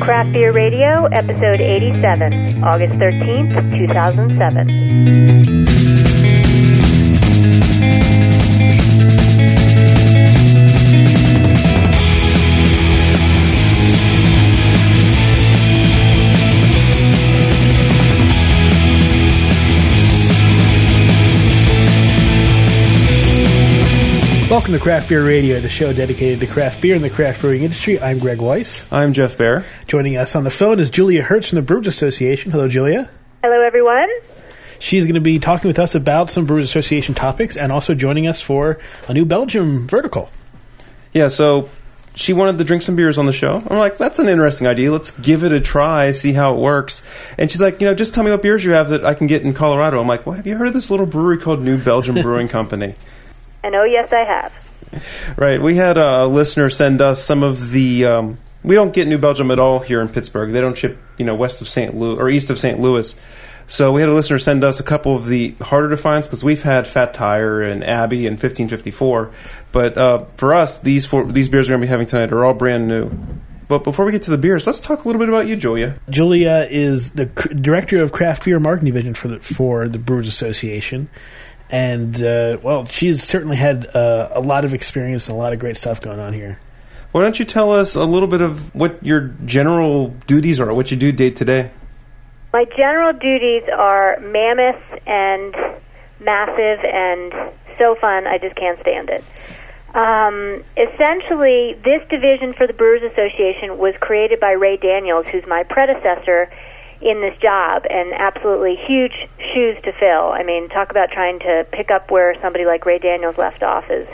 Craft Beer Radio, episode 87, August 13th, 2007. Welcome to Craft Beer Radio, the show dedicated to craft beer and the craft brewing industry. I'm Greg Weiss. I'm Jeff Bear. Joining us on the phone is Julia Herz from the Brewers Association. Hello, Julia. Hello, everyone. She's going to be talking with us about some Brewers Association topics and also joining us for a new Belgium vertical. Yeah, so she wanted to drink some beers on the show. I'm like, that's an interesting idea. Let's give it a try, see how it works. And she's like, you know, just tell me what beers you have that I can get in Colorado. I'm like, well, have you heard of this little brewery called New Belgium Brewing Company? And oh, yes, I have. Right. We had a listener send us some of the. Um, we don't get New Belgium at all here in Pittsburgh. They don't ship, you know, west of St. Louis or east of St. Louis. So we had a listener send us a couple of the harder to find because we've had Fat Tire and Abbey and 1554. But uh, for us, these four, these beers we're going to be having tonight are all brand new. But before we get to the beers, let's talk a little bit about you, Julia. Julia is the c- director of craft beer marketing division for the, for the Brewers Association. And, uh, well, she's certainly had uh, a lot of experience and a lot of great stuff going on here. Why don't you tell us a little bit of what your general duties are, what you do day to day? My general duties are mammoth and massive and so fun, I just can't stand it. Um, essentially, this division for the Brewers Association was created by Ray Daniels, who's my predecessor in this job, and absolutely huge shoes to fill. I mean, talk about trying to pick up where somebody like Ray Daniels left off is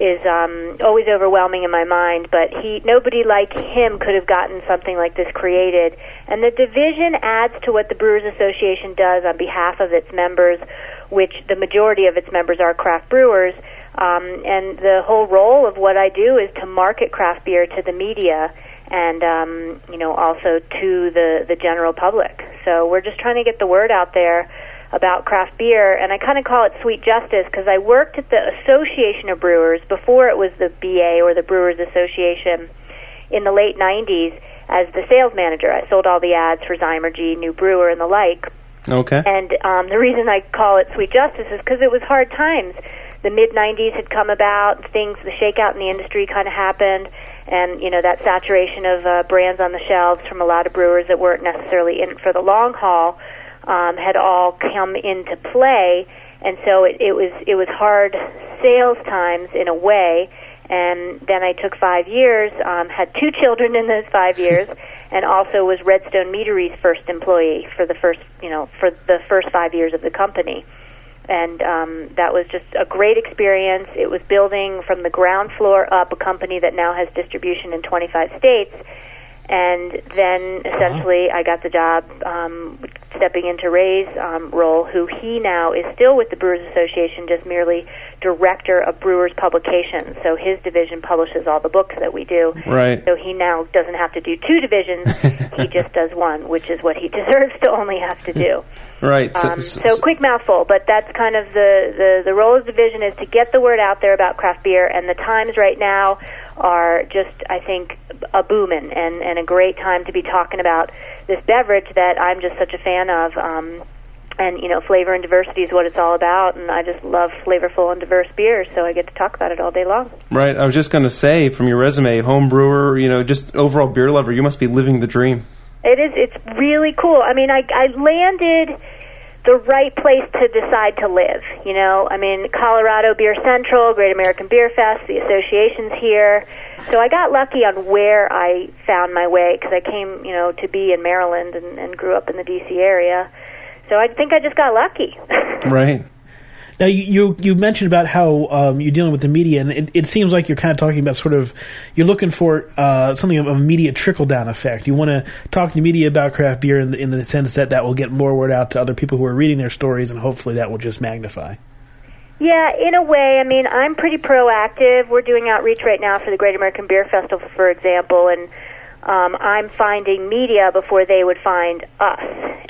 is um, always overwhelming in my mind. But he, nobody like him could have gotten something like this created. And the division adds to what the Brewers Association does on behalf of its members, which the majority of its members are craft brewers. Um, and the whole role of what I do is to market craft beer to the media and um, you know also to the the general public. So we're just trying to get the word out there about craft beer, and I kind of call it sweet justice because I worked at the Association of Brewers before it was the BA or the Brewers Association in the late '90s as the sales manager. I sold all the ads for Zymurgy, New Brewer, and the like. Okay. And um, the reason I call it sweet justice is because it was hard times. The mid '90s had come about, things, the shakeout in the industry kind of happened, and you know that saturation of uh, brands on the shelves from a lot of brewers that weren't necessarily in it for the long haul um, had all come into play, and so it, it was it was hard sales times in a way. And then I took five years, um, had two children in those five years, and also was Redstone Meadery's first employee for the first you know for the first five years of the company and um, that was just a great experience. It was building from the ground floor up a company that now has distribution in 25 states. And then essentially, I got the job um, stepping into Ray's um, role, who he now is still with the Brewers Association, just merely director of Brewers Publications. So his division publishes all the books that we do. Right. So he now doesn't have to do two divisions; he just does one, which is what he deserves to only have to do. Right. Um, so, quick mouthful, but that's kind of the, the, the role of the division is to get the word out there about craft beer, and the times right now are just, I think, a booming and, and a great time to be talking about this beverage that I'm just such a fan of. Um, and you know, flavor and diversity is what it's all about, and I just love flavorful and diverse beers, so I get to talk about it all day long. Right. I was just going to say, from your resume, home brewer, you know, just overall beer lover, you must be living the dream. It is. It's really cool. I mean, I I landed the right place to decide to live. You know, I mean, Colorado Beer Central, Great American Beer Fest, the association's here. So I got lucky on where I found my way because I came, you know, to be in Maryland and, and grew up in the D.C. area. So I think I just got lucky. Right. Now, you, you, you mentioned about how um, you're dealing with the media, and it, it seems like you're kind of talking about sort of you're looking for uh, something of a media trickle down effect. You want to talk to the media about craft beer in the, in the sense that that will get more word out to other people who are reading their stories, and hopefully that will just magnify. Yeah, in a way. I mean, I'm pretty proactive. We're doing outreach right now for the Great American Beer Festival, for example, and um, I'm finding media before they would find us.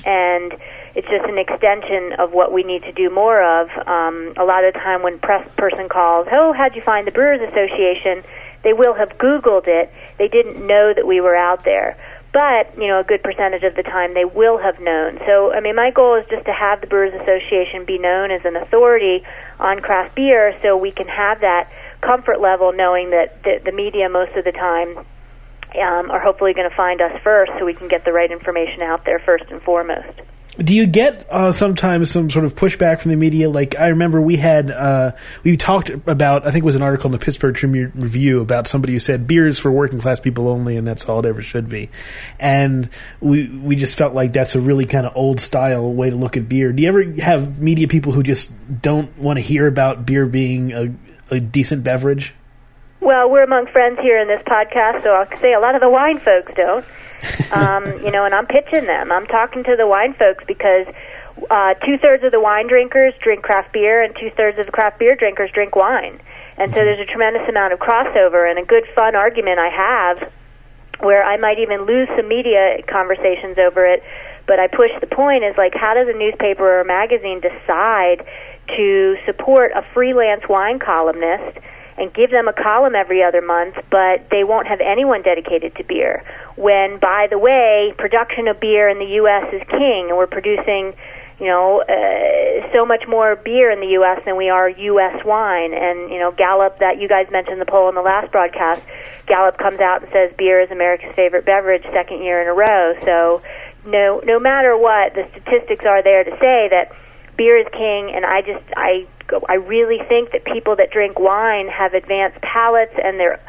And it's just an extension of what we need to do more of. Um, a lot of the time when press person calls, oh, how'd you find the Brewers Association? they will have Googled it. They didn't know that we were out there. But, you know, a good percentage of the time they will have known. So, I mean, my goal is just to have the Brewers Association be known as an authority on craft beer so we can have that comfort level knowing that the, the media most of the time um, are hopefully going to find us first so we can get the right information out there first and foremost. Do you get uh, sometimes some sort of pushback from the media? Like I remember we had uh, we talked about I think it was an article in the Pittsburgh Tribune Review about somebody who said beer is for working class people only, and that's all it ever should be. And we we just felt like that's a really kind of old style way to look at beer. Do you ever have media people who just don't want to hear about beer being a, a decent beverage? Well, we're among friends here in this podcast, so I'll say a lot of the wine folks don't. um, you know, and I'm pitching them. I'm talking to the wine folks because uh, two thirds of the wine drinkers drink craft beer, and two thirds of the craft beer drinkers drink wine. And so there's a tremendous amount of crossover, and a good fun argument I have where I might even lose some media conversations over it. But I push the point is like, how does a newspaper or a magazine decide to support a freelance wine columnist? And give them a column every other month, but they won't have anyone dedicated to beer. When, by the way, production of beer in the U.S. is king, and we're producing, you know, uh, so much more beer in the U.S. than we are U.S. wine. And you know, Gallup, that you guys mentioned the poll in the last broadcast, Gallup comes out and says beer is America's favorite beverage, second year in a row. So, no, no matter what, the statistics are there to say that beer is king, and I just I I really think that people that drink wine have advanced palates, and they're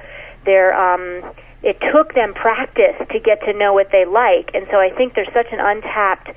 they're um, it took them practice to get to know what they like, and so I think there's such an untapped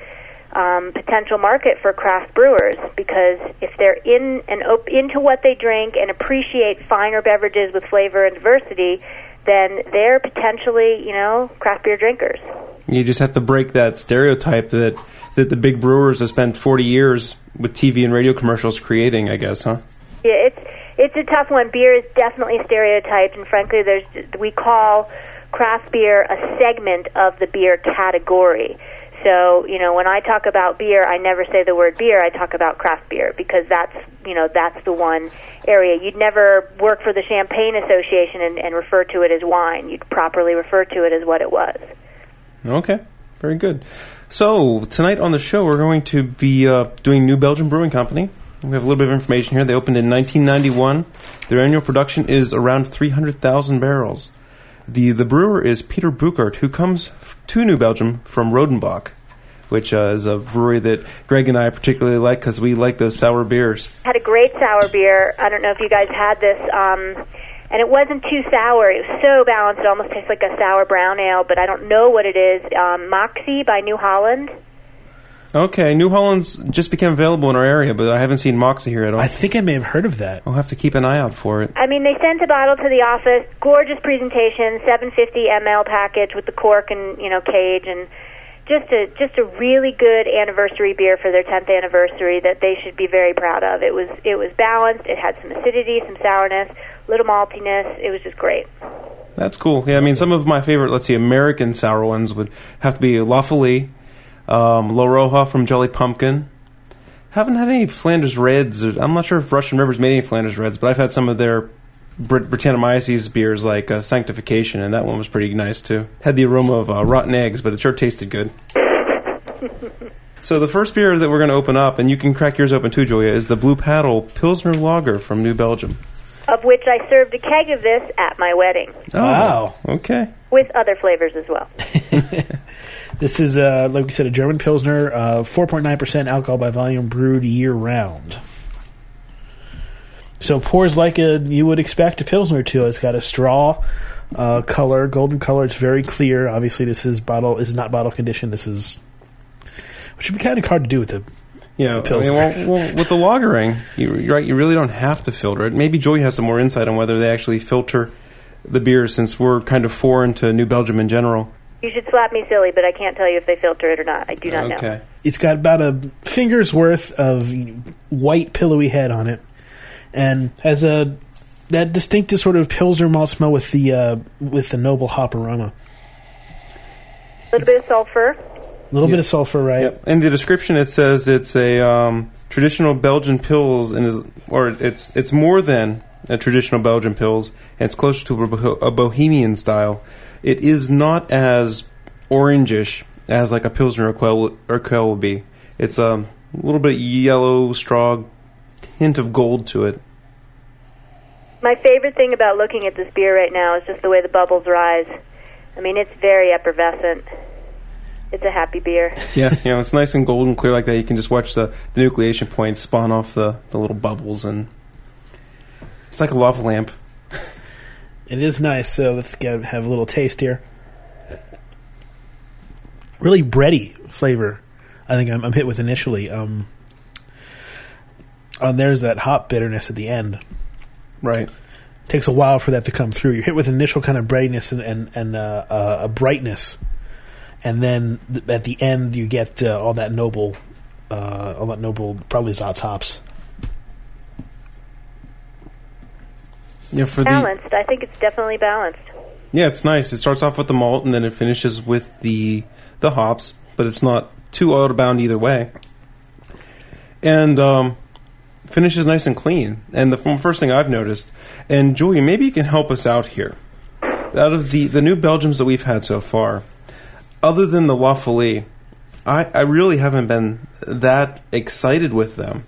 um, potential market for craft brewers because if they're in and op- into what they drink and appreciate finer beverages with flavor and diversity, then they're potentially you know craft beer drinkers. You just have to break that stereotype that that the big brewers have spent 40 years with TV and radio commercials creating, I guess, huh? Yeah, it's it's a tough one. Beer is definitely stereotyped, and frankly, there's we call craft beer a segment of the beer category. So, you know, when I talk about beer, I never say the word beer. I talk about craft beer because that's, you know, that's the one area. You'd never work for the Champagne Association and, and refer to it as wine. You'd properly refer to it as what it was. Okay, very good. So tonight on the show, we're going to be uh, doing New Belgium Brewing Company. We have a little bit of information here. They opened in 1991. Their annual production is around 300,000 barrels. The the brewer is Peter Bouckaert, who comes to New Belgium from Rodenbach, which uh, is a brewery that Greg and I particularly like because we like those sour beers. Had a great sour beer. I don't know if you guys had this. Um, and it wasn't too sour. It was so balanced; it almost tastes like a sour brown ale. But I don't know what it is. Um, Moxie by New Holland. Okay, New Holland's just became available in our area, but I haven't seen Moxie here at all. I think I may have heard of that. I'll have to keep an eye out for it. I mean, they sent a bottle to the office. Gorgeous presentation, 750 ml package with the cork and you know cage, and just a just a really good anniversary beer for their 10th anniversary that they should be very proud of. It was it was balanced. It had some acidity, some sourness, little maltiness. It was just great. That's cool. Yeah, I mean, some of my favorite, let's see, American sour ones would have to be La Folie, um, La Roja from Jolly Pumpkin. Haven't had any Flanders Reds. I'm not sure if Russian River's made any Flanders Reds, but I've had some of their Brit- Brettanomyces beers like uh, Sanctification, and that one was pretty nice too. Had the aroma of uh, rotten eggs, but it sure tasted good. so the first beer that we're going to open up, and you can crack yours open too, Julia, is the Blue Paddle Pilsner Lager from New Belgium. Of which I served a keg of this at my wedding Oh, Wow. Okay. with other flavors as well. This is, uh, like we said, a German Pilsner, uh, 4.9% alcohol by volume, brewed year round. So pours like a you would expect a Pilsner to. It's got a straw uh, color, golden color. It's very clear. Obviously, this is bottle is not bottle condition. This is which would be kind of hard to do with the Yeah, It's a I mean, well, well, with the lagering, you, you're right. You really don't have to filter it. Maybe Joey has some more insight on whether they actually filter the beer, since we're kind of foreign to New Belgium in general. You should slap me silly, but I can't tell you if they filter it or not. I do not know. okay. It's got about a finger's worth of white pillowy head on it, and has a that distinctive sort of pilsner malt smell with the uh, with the noble hop aroma. A little bit of sulfur. A little bit of sulfur, right? Yep. In the description, it says it's a um, traditional Belgian pils, and is or it's it's more than a traditional Belgian pils, and it's closer to a, a Bohemian style. It is not as orangish as like a Pilsner Urquell, Urquell would be. It's um, a little bit yellow, straw, hint of gold to it. My favorite thing about looking at this beer right now is just the way the bubbles rise. I mean, it's very effervescent. It's a happy beer. Yeah, you know, it's nice and golden clear like that. You can just watch the, the nucleation points spawn off the, the little bubbles, and it's like a lava lamp. It is nice. So let's get, have a little taste here. Really bready flavor. I think I'm, I'm hit with initially. Um, and there's that hop bitterness at the end. Right. takes a while for that to come through. You're hit with initial kind of breadiness and and, and uh, uh, a brightness, and then th- at the end you get uh, all that noble, uh, all that noble probably Saaz hops. Yeah, for the Balanced. I think it's definitely balanced. yeah, it's nice. It starts off with the malt, and then it finishes with the the hops, but it's not too out of bound either way. And um, finishes nice and clean. And the first thing I've noticed, and Julia, maybe you can help us out here. Out of the the new Belgiums that we've had so far, other than the La Folie, I, I really haven't been that excited with them.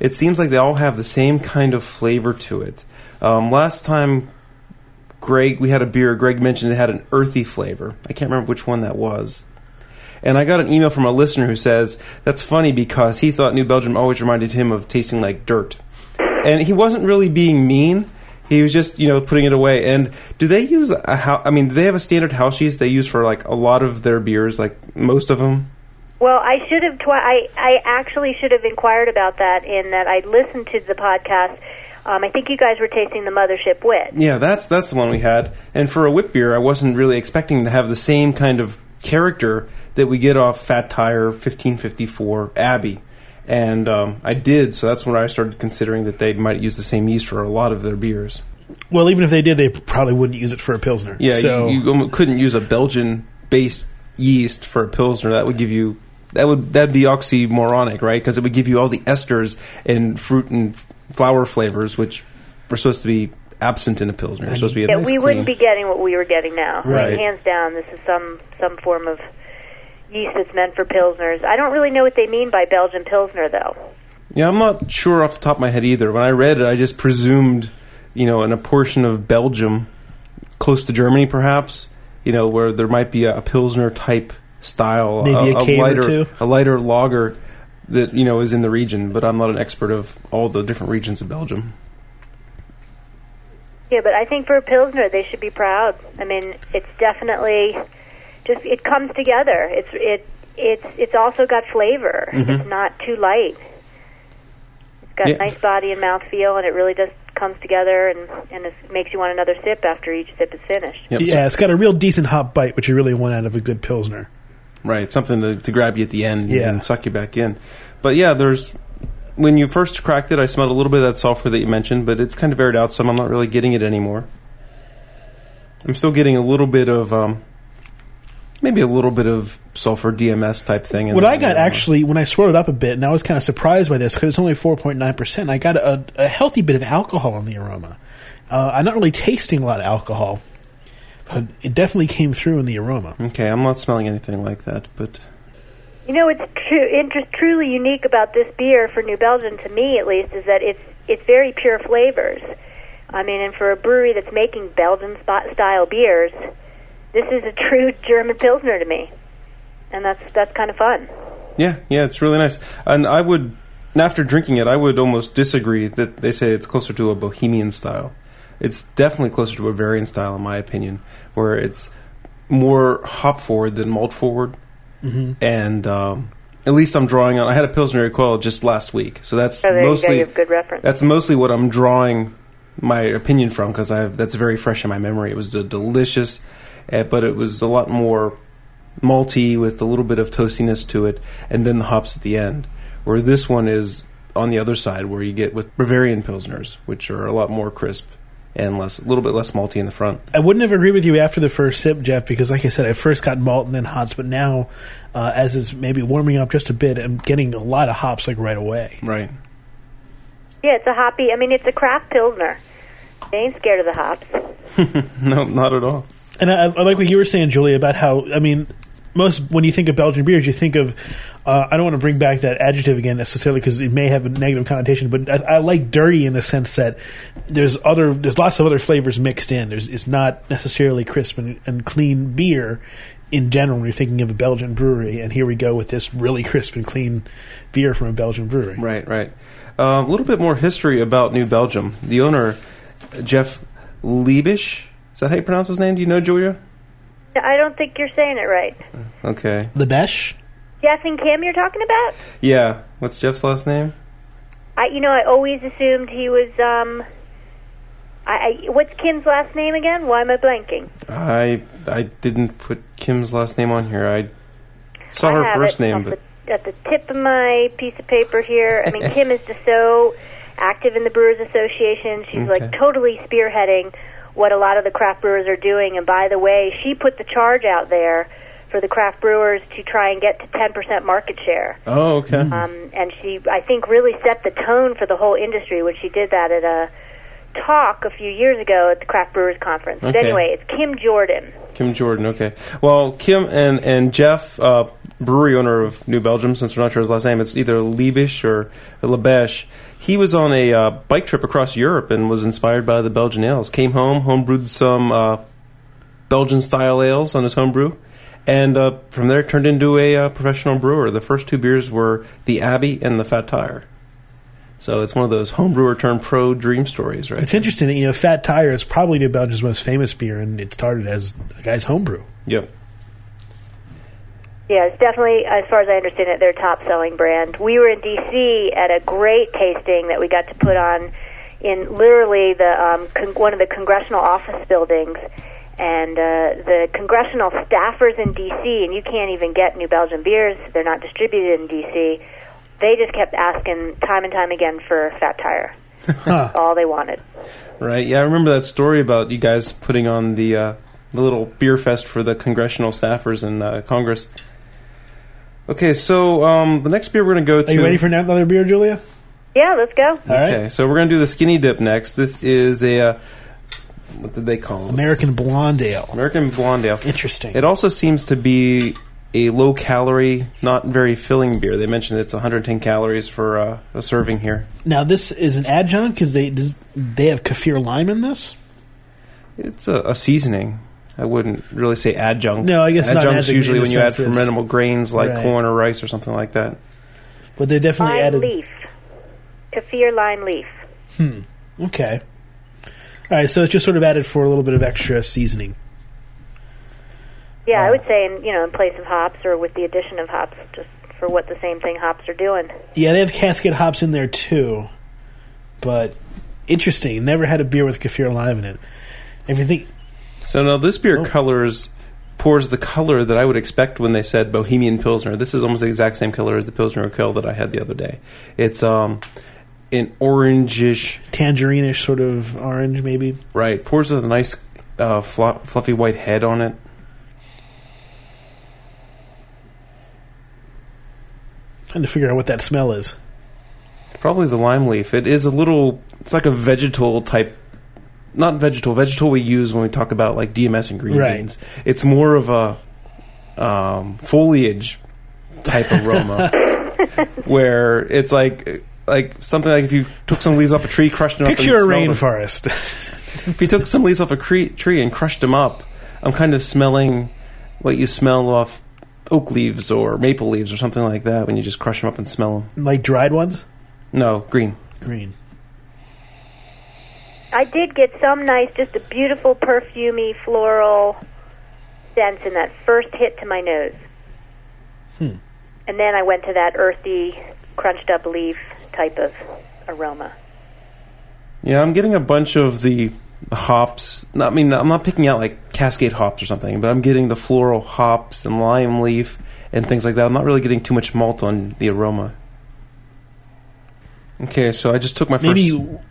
It seems like they all have the same kind of flavor to it. Um, last time Greg, we had a beer. Greg mentioned it had an earthy flavor. I can't remember which one that was. And I got an email from a listener who says that's funny because he thought New Belgium always reminded him of tasting like dirt. And he wasn't really being mean. He was just, you know, putting it away. And do they use a how? I mean, do they have a standard house yeast they use for like a lot of their beers, like most of them? Well, I should have. Twi- I I actually should have inquired about that. In that I listened to the podcast. Um, I think you guys were tasting the Mothership Wit. Yeah, that's that's the one we had. And for a wit beer, I wasn't really expecting to have the same kind of character that we get off Fat Tire 1554 Abbey. And um, I did, so that's when I started considering that they might use the same yeast for a lot of their beers. Well, even if they did, they probably wouldn't use it for a pilsner. Yeah, so you, you couldn't use a Belgian-based yeast for a pilsner. That would give you that would that'd be oxymoronic, right? Because it would give you all the esters and fruit and flower flavors, which were supposed to be absent in a pilsner. It's supposed to be a Yeah, nice, we clean- wouldn't be getting what we were getting now. I mean, Right. hands down, this is some some form of yeast that's meant for pilsners. I don't really know what they mean by Belgian pilsner, though. Yeah, I'm not sure off the top of my head either. When I read it, I just presumed, you know, in a portion of Belgium, close to Germany, perhaps, you know, where there might be a, a pilsner type style, Maybe a cave or lighter, two. a lighter lager that you know is in the region. But I'm not an expert of all the different regions of Belgium. Yeah, but I think for a pilsner, they should be proud. I mean, it's definitely just it comes together. It's it it's it's also got flavor. Mm-hmm. It's not too light. It's got Yeah. nice body and mouth feel, and it really just comes together and and it makes you want another sip after each sip is finished. Yep, yeah, it's got a real decent hop bite, which you really want out of a good pilsner. Right, something to, to grab you at the end Yeah. and suck you back in. But yeah, there's when you first cracked it, I smelled a little bit of that sulfur that you mentioned, but it's kind of aired out some. I'm not really getting it anymore. I'm still getting a little bit of um, maybe a little bit of sulfur DMS type thing. in What. I got actually, when I swirled it up a bit, and I was kind of surprised by this because it's only 4.9%, I got a, a healthy bit of alcohol in the aroma. Uh, I'm not really tasting a lot of alcohol, but it definitely came through in the aroma. Okay, I'm not smelling anything like that, but You know, what's true, inter- truly unique about this beer for New Belgium, to me at least, is that it's it's very pure flavors. I mean, and for a brewery that's making Belgian style beers, this is a true German pilsner to me, and that's that's kind of fun. yeah, yeah, it's really nice. And I would, after drinking it, I would almost disagree that they say it's closer to a Bohemian style. It's definitely closer to a Bavarian style, in my opinion, where it's more hop forward than malt forward. And um, at least I'm drawing on. I had a Pilsner Urquell just last week, so that's So there you go, mostly you good reference. that's mostly what I'm drawing my opinion from because I have, that's very fresh in my memory. It was a delicious, uh, but it was a lot more malty with a little bit of toastiness to it, and then the hops at the end. Where this one is on the other side, where you get with Bavarian pilsners, which are a lot more crisp and less, a little bit less malty in the front. I wouldn't have agreed with you after the first sip, Jeff, because like I said, I first got malt and then hops, but now, uh, as it's maybe warming up just a bit, I'm getting a lot of hops like right away. Right. Yeah, it's a hoppy. I mean, it's a craft pilsner. They ain't scared of the hops. No, not at all. And I, I like what you were saying, Julie, about how I mean, most when you think of Belgian beers, you think of. Uh, I don't want to bring back that adjective again necessarily because it may have a negative connotation, but I, I like dirty in the sense that there's other, there's lots of other flavors mixed in. There's, it's not necessarily crisp and, and clean beer in general when you're thinking of a Belgian brewery. And here we go with this really crisp and clean beer from a Belgian brewery. Right, right. Uh, a little bit more history about New Belgium. The owner, Jeff Liebisch, is that how you pronounce his name? Do you know, Julia? I don't think you're saying it right. Okay. The Besh? Jeff and Kim, you're talking about? Yeah. What's Jeff's last name? I, you know, I always assumed he was. Um, I, I what's Kim's last name again? Why am I blanking? I I didn't put Kim's last name on here. I saw I her first name, but the, at the tip of my piece of paper here. I mean, Kim is just so active in the Brewers Association. She's like totally spearheading what a lot of the craft brewers are doing. And by the way, she put the charge out there for the craft brewers to try and get to 10% market share. oh, okay. Um, and she, I think, really set the tone for the whole industry when she did that at a talk a few years ago at the Craft Brewers Conference. But anyway, it's Kim Jordan. Kim Jordan. Okay. Well, Kim and and Jeff, uh, brewery owner of New Belgium, since we're not sure his last name, it's either Liebisch or Lebesh. He was on a uh, bike trip across Europe and was inspired by the Belgian ales. Came home, homebrewed some uh, Belgian style ales on his homebrew, and uh, from there turned into a uh, professional brewer. The first two beers were the Abbey and the Fat Tire. So it's one of those homebrewer turned pro dream stories, right? It's interesting that, you know, Fat Tire is probably New Belgium's most famous beer, and it started as a guy's homebrew. Yep. Yeah, it's definitely, as far as I understand it, their top selling brand. We were in D.C. at a great tasting that we got to put on in literally the um, con- one of the congressional office buildings. And uh, the congressional staffers in D.C., and you can't even get New Belgian beers, they're not distributed in D.C., they just kept asking time and time again for Fat Tire. Huh. All they wanted. Right. Yeah, I remember that story about you guys putting on the uh, the little beer fest for the congressional staffers in uh, Congress. Okay, so um, the next beer we're going to go to. Are you ready for another beer, Julia? Yeah, let's go. All right. Okay, so we're going to do the skinny dip next. This is a uh, what did they call it? American Blonde Ale. American blonde ale. Interesting. It also seems to be a low calorie, not very filling beer. They mentioned it's 110 calories for uh, a serving here. Now, this is an adjunct because they does, they have kaffir lime in this. It's a, a seasoning. I wouldn't really say adjunct. No, I guess adjuncts adjunct usually when you add fermentable grains like Right. corn or rice or something like that. But they definitely Lime added. leaf. Kaffir lime leaf. Hmm. Okay. All right, so it's just sort of added for a little bit of extra seasoning. Yeah, I Uh, would say in you know in place of hops or with the addition of hops, just for what the same thing hops are doing. Yeah, they have Cascade hops in there too. But interesting. Never had a beer with kaffir lime in it. Everything. So now this beer Oh. colors pours the color that I would expect when they said Bohemian Pilsner. This is almost the exact same color as the Pilsner Urquell that I had the other day. It's um an orangish tangerine-ish sort of orange, maybe. right. Pours with a nice uh, flu- fluffy white head on it. Trying to figure out what that smell is. Probably the lime leaf. It is a little. It's like a vegetal type. Not vegetal. Vegetal we use when we talk about like DMS and green Right. beans. It's more of a um, foliage type aroma, where it's like like something like if you took some leaves off a tree, crushed them Picture up, a and smelled them. rainforest. If you took some leaves off a cre- tree and crushed them up, I'm kind of smelling what you smell off oak leaves or maple leaves or something like that when you just crush them up and smell them. like dried ones? No, green. Green. I did get some nice, just a beautiful perfumey floral sense in that first hit to my nose. Hmm. And then I went to that earthy, crunched up leaf type of aroma. Yeah, I'm getting a bunch of the hops. Not, I mean, I'm not picking out like Cascade hops or something, but I'm getting the floral hops and lime leaf and things like that. I'm not really getting too much malt on the aroma. Okay, so I just took my Maybe first.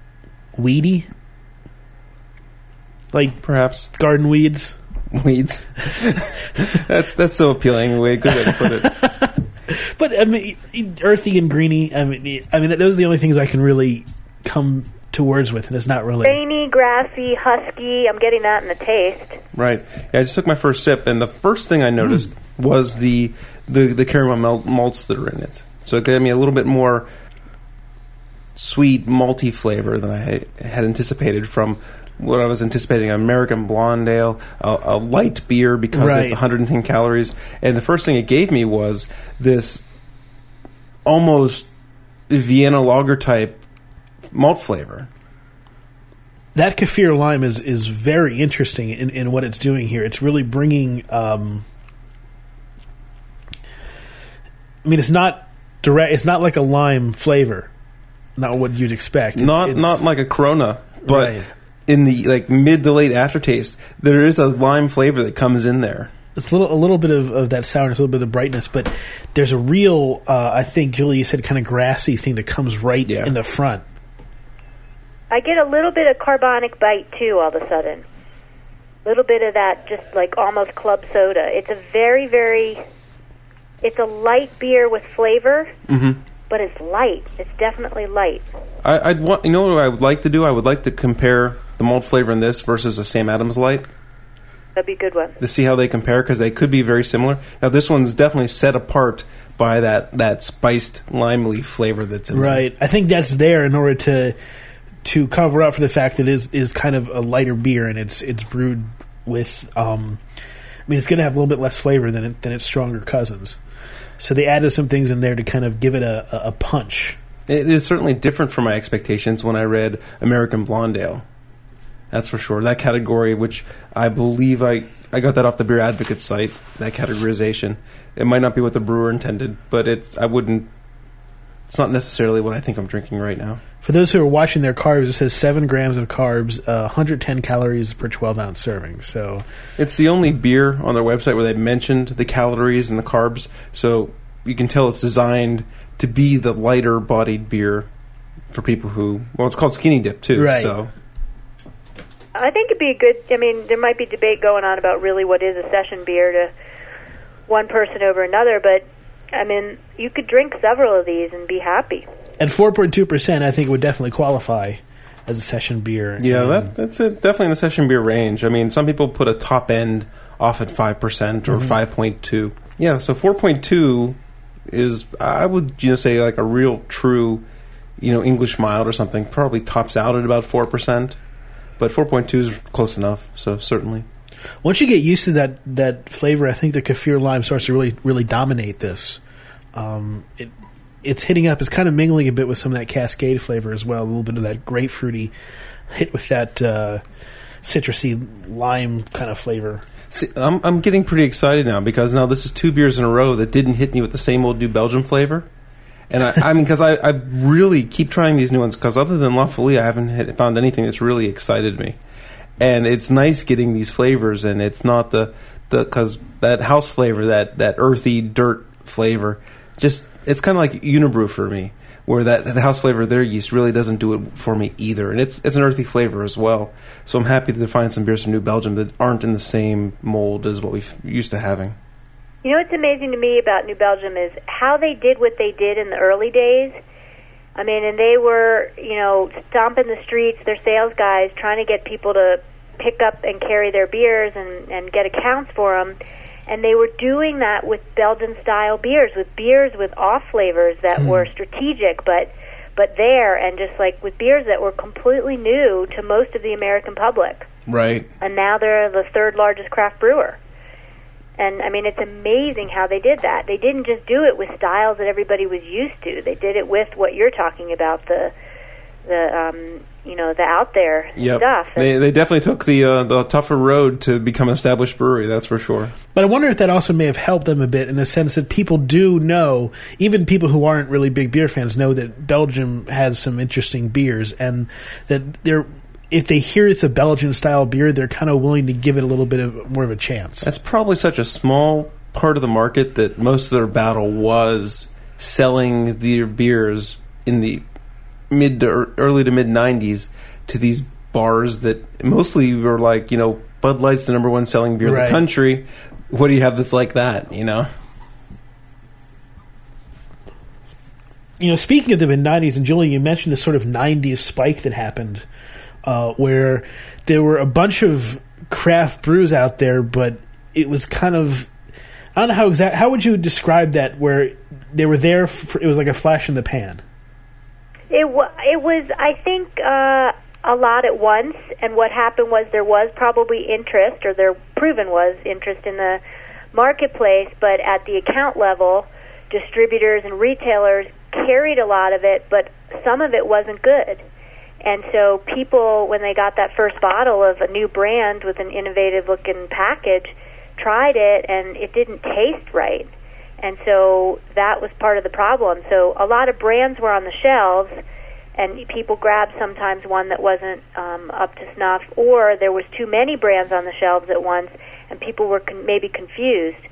weedy? Like Perhaps garden weeds? weeds. that's that's so appealing. Way good way to put it. But I mean, earthy and greeny. I mean, I mean, those are the only things I can really come to words with, and it's not really. Rainy, grassy, husky. I'm getting that in the taste. Right. Yeah, I just took my first sip, and the first thing I noticed hmm. was the the the caramel malt, malts that are in it. So it gave me a little bit more sweet malty flavor than I had- had anticipated from what I was anticipating: American blonde ale, a, a light beer because Right. it's 110 calories. And the first thing it gave me was this almost Vienna lager type malt flavor. that kaffir lime is is very interesting in, in what it's doing here. It's really bringing. Um, I mean, it's not direct. It's not like a lime flavor. Not what you'd expect. It- not not like a Corona, but Right. In the like mid to late aftertaste, there is a lime flavor that comes in there. It's a little, a little bit of, of that sourness, a little bit of brightness, but there's a real, uh, I think, Julie, you said kind of grassy thing that comes right Yeah. in the front. I get a little bit of carbonic bite too. All of a sudden, a little bit of that, just like almost club soda. It's a very, very. It's a light beer with flavor, Mm-hmm. but it's light. It's definitely light. I, I'd want you know what I would like to do. I would like to compare the malt flavor in this versus a Sam Adams Light That'd be a good one. to see how they compare because they could be very similar. Now this one's definitely set apart by that that spiced lime leaf flavor that's in there. Right. I think that's there in order to to cover up for the fact that it is is kind of a lighter beer and it's it's brewed with. Um, I mean, it's going to have a little bit less flavor than it, than its stronger cousins. So they added some things in there to kind of give it a, a, a punch. It is certainly different from my expectations when I read American Blonde Ale. That's for sure. That category, which I believe I, I got that off the Beer Advocate site, that categorization. It might not be what the brewer intended, but it's I wouldn't. It's not necessarily what I think I'm drinking right now. For those who are watching their carbs, it says seven grams of carbs, uh, 110 calories per 12 ounce serving. So It's the only beer on their website where they mentioned the calories and the carbs, so you can tell it's designed to be the lighter bodied beer for people who well, it's called skinny dip too. Right. So I think it'd be a good. I mean, there might be debate going on about really what is a session beer to one person over another, but I mean, you could drink several of these and be happy. at 4.2%, I think it would definitely qualify as a session beer. Yeah, that, that's it. Definitely in the session beer range. I mean, some people put a top end off at five percent or mm-hmm. point two. Yeah, so four point two is I would you know say like a real true you know English mild or something probably tops out at about four percent, but four point two is close enough. So certainly. Once you get used to that that flavor, I think the kaffir lime starts to really really dominate this. Um, it it's hitting up. It's kind of mingling a bit with some of that Cascade flavor as well. A little bit of that grapefruity hit with that uh, citrusy lime kind of flavor. See, I'm I'm getting pretty excited now because now this is two beers in a row that didn't hit me with the same old New Belgium flavor. And I, I mean, because I, I really keep trying these new ones. Because other than La Folie, I haven't hit, found anything that's really excited me. And it's nice getting these flavors, and it's not the the because that house flavor, that that earthy dirt flavor, just it's kind of like Unibroue for me, where that the house flavor of their yeast really doesn't do it for me either, and it's it's an earthy flavor as well. So I'm happy to find some beers from New Belgium that aren't in the same mold as what we've used to having. You know what's amazing to me about New Belgium is how they did what they did in the early days. I mean, and they were, you know, stomping the streets, their sales guys, trying to get people to pick up and carry their beers and, and get accounts for them. And they were doing that with Belgian style beers, with beers with off flavors that hmm. were strategic, but but there, and just like with beers that were completely new to most of the American public Right. and now they're the third largest craft brewer. And I mean, it's amazing how they did that. They didn't just do it with styles that everybody was used to. They did it with what you're talking about the the um, you know the out there Yep. stuff. They they definitely took the uh, the tougher road to become an established brewery. That's for sure. But I wonder if that also may have helped them a bit in the sense that people do know, even people who aren't really big beer fans know that Belgium has some interesting beers, and that they're if they hear it's a Belgian style beer, they're kind of willing to give it a little bit of more of a chance. That's probably such a small part of the market that most of their battle was selling their beers in the mid to early to mid 90s to these bars that mostly were like, you know, Bud Light's the number one selling beer in the country. What do you have that's like that, you know? you know, speaking of the mid '90s, and Julie, you mentioned this sort of '90s spike that happened, uh, where there were a bunch of craft brews out there, but it was kind of I don't know how exact. How would you describe that? Where they were there, for, it was like a flash in the pan. It wa- it was I think uh, a lot at once, and what happened was there was probably interest, or there proven was interest in the marketplace, but at the account level, distributors and retailers carried a lot of it, but some of it wasn't good. And so people, when they got that first bottle of a new brand with an innovative looking package, tried it and it didn't taste right. And so that was part of the problem. So a lot of brands were on the shelves and people grabbed sometimes one that wasn't um, up to snuff or there was too many brands on the shelves at once and people were con- maybe confused.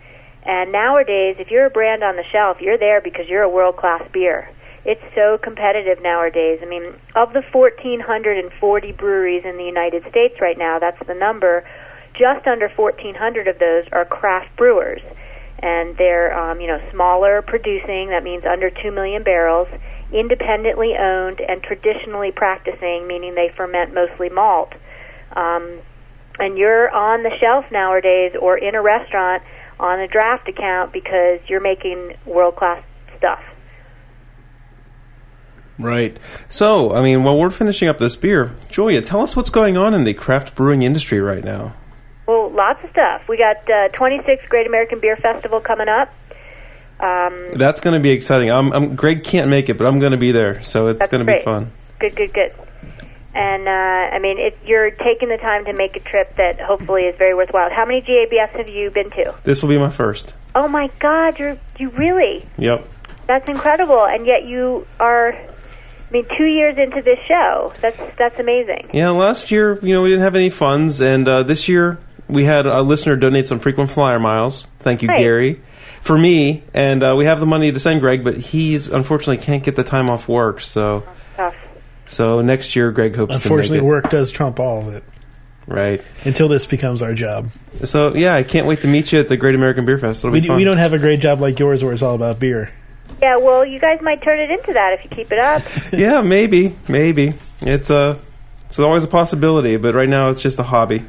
And nowadays, if you're a brand on the shelf, you're there because you're a world-class beer. It's so competitive nowadays. I mean, of the 1,440 breweries in the United States right now, that's the number, just under 1,400 of those are craft brewers. And they're, um, you know, smaller producing, that means under 2 million barrels, independently owned, and traditionally practicing, meaning they ferment mostly malt. Um, and you're on the shelf nowadays or in a restaurant on a draft account because you're making world class stuff. Right. So, I mean, while we're finishing up this beer, Julia, tell us what's going on in the craft brewing industry right now. Well, lots of stuff. We got uh, 26th Great American Beer Festival coming up. Um, That's going to be exciting. I'm, I'm, Greg can't make it, but I'm going to be there, so it's going to be fun. good, good, good. And uh, I mean, it, you're taking the time to make a trip that hopefully is very worthwhile. How many GABFs have you been to? This will be my first. Oh my God, you're you really? Yep. That's incredible, and yet you are. I mean, two years into this show, that's that's amazing. Yeah, last year, you know, we didn't have any funds, and uh, this year we had a listener donate some frequent flyer miles. Thank you, Right. Gary. For me, and uh, we have the money to send Greg, but he's unfortunately can't get the time off work. So, Tough. so next year, Greg hopes Unfortunately, to make it. work does trump all of it Right. until this becomes our job. So, yeah, I can't wait to meet you at the Great American Beer Fest. It'll We, be fun. we don't have a great job like yours where it's all about beer. Yeah, well, you guys might turn it into that if you keep it up. yeah, maybe, maybe. It's a, it's always a possibility, but right now it's just a hobby.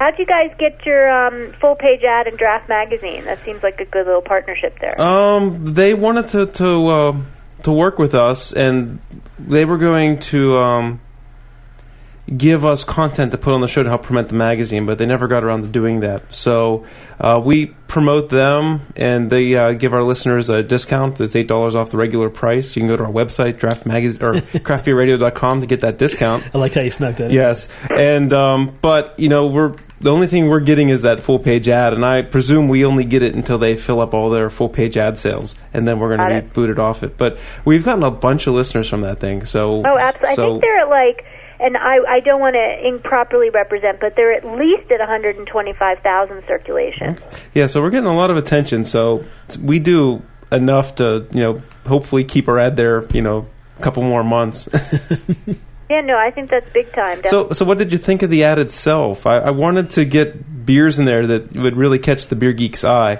How'd you guys get your um, full page ad in Draft Magazine? That seems like a good little partnership there. Um, they wanted to to uh, to work with us, and they were going to um, give us content to put on the show to help promote the magazine, but they never got around to doing that. So uh, we promote them, and they uh, give our listeners a discount. It's eight dollars off the regular price. You can go to our website, draft magazine or craftbeerradio.com to get that discount. I like how you snuck that in. Yes, and um, but you know we're the only thing we're getting is that full page ad, and I presume we only get it until they fill up all their full page ad sales, and then we're going Got to it. be booted off it. But we've gotten a bunch of listeners from that thing. So oh, absolutely. So I think they're at like, and I, I don't want to improperly represent, but they're at least at 125,000 circulation. yeah, so we're getting a lot of attention. So we do enough to you know hopefully keep our ad there. You know, a couple more months. Yeah, no, I think that's big time. so so what did you think of the ad itself? I, I wanted to get beers in there that would really catch the beer geek's eye.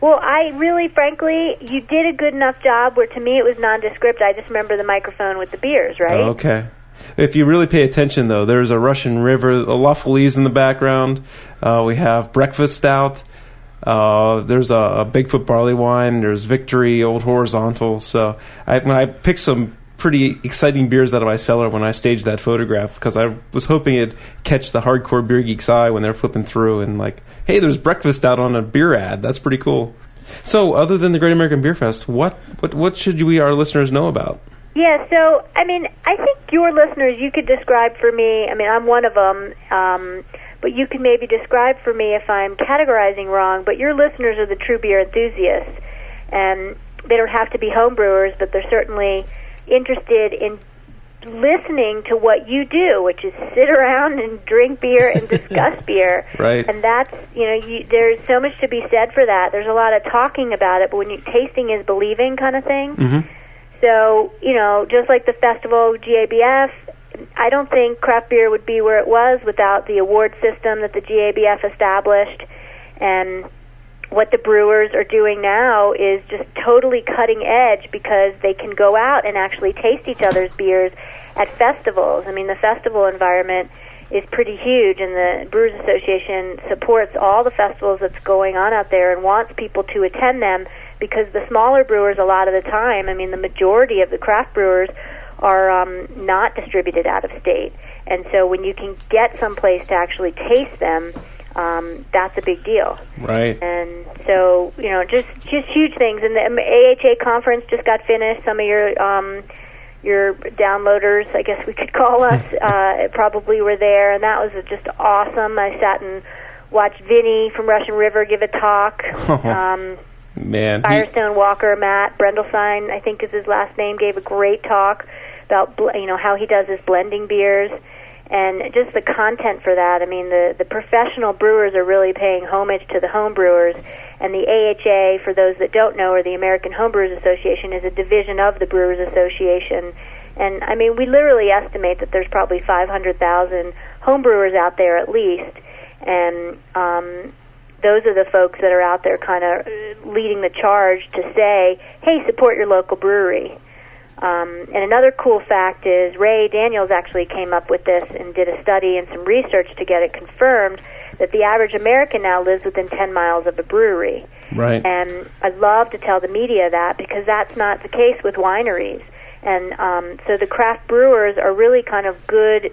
Well, I really, frankly, you did a good enough job where to me it was nondescript. I just remember the microphone with the beers, right? Okay. If you really pay attention, though, there's a Russian River, a Lafayette in the background. Uh, we have Breakfast Stout. Uh, there's a, a Bigfoot barley wine. There's Victory Old Horizontal. So I, when I picked some pretty exciting beers out of my cellar when I staged that photograph because I was hoping it'd catch the hardcore beer geek's eye when they're flipping through and like, hey, there's Breakfast Stout on a beer ad. That's pretty cool. So, other than the Great American Beer Fest, what what what should we our listeners know about? Yeah, so I mean, I think your listeners, you could describe for me. I mean, I'm one of them, um, but you could maybe describe for me if I'm categorizing wrong. But your listeners are the true beer enthusiasts, and they don't have to be home brewers, but they're certainly interested in listening to what you do, which is sit around and drink beer and discuss beer. Right. And that's you know, you, there's so much to be said for that. There's a lot of talking about it, but when you tasting is believing, kind of thing. Mm-hmm. So, you know, just like the festival GABF, I don't think craft beer would be where it was without the award system that the GABF established. And what the brewers are doing now is just totally cutting edge because they can go out and actually taste each other's beers at festivals. I mean, the festival environment is pretty huge, and the Brewers Association supports all the festivals that's going on out there and wants people to attend them because the smaller brewers, a lot of the time, I mean, the majority of the craft brewers are um, not distributed out of state. And so when you can get someplace to actually taste them, um, that's a big deal. Right. And so, you know, just just huge things. And the AHA conference just got finished. Some of your um, your downloaders, I guess we could call us, uh, probably were there, and that was just awesome. I sat and watched Vinny from Russian River give a talk. um, Man, he- Firestone Walker, Matt Brendelstein, I think is his last name, gave a great talk about you know how he does his blending beers and just the content for that. I mean, the the professional brewers are really paying homage to the home brewers, and the AHA, for those that don't know, or the American Home Brewers Association, is a division of the Brewers Association. And I mean, we literally estimate that there's probably 500,000 home brewers out there at least, and um, those are the folks that are out there kind of leading the charge to say, hey, support your local brewery. Um, and another cool fact is Ray Daniels actually came up with this and did a study and some research to get it confirmed that the average American now lives within 10 miles of a brewery. right. And I love to tell the media that because that's not the case with wineries. And um, so the craft brewers are really kind of good,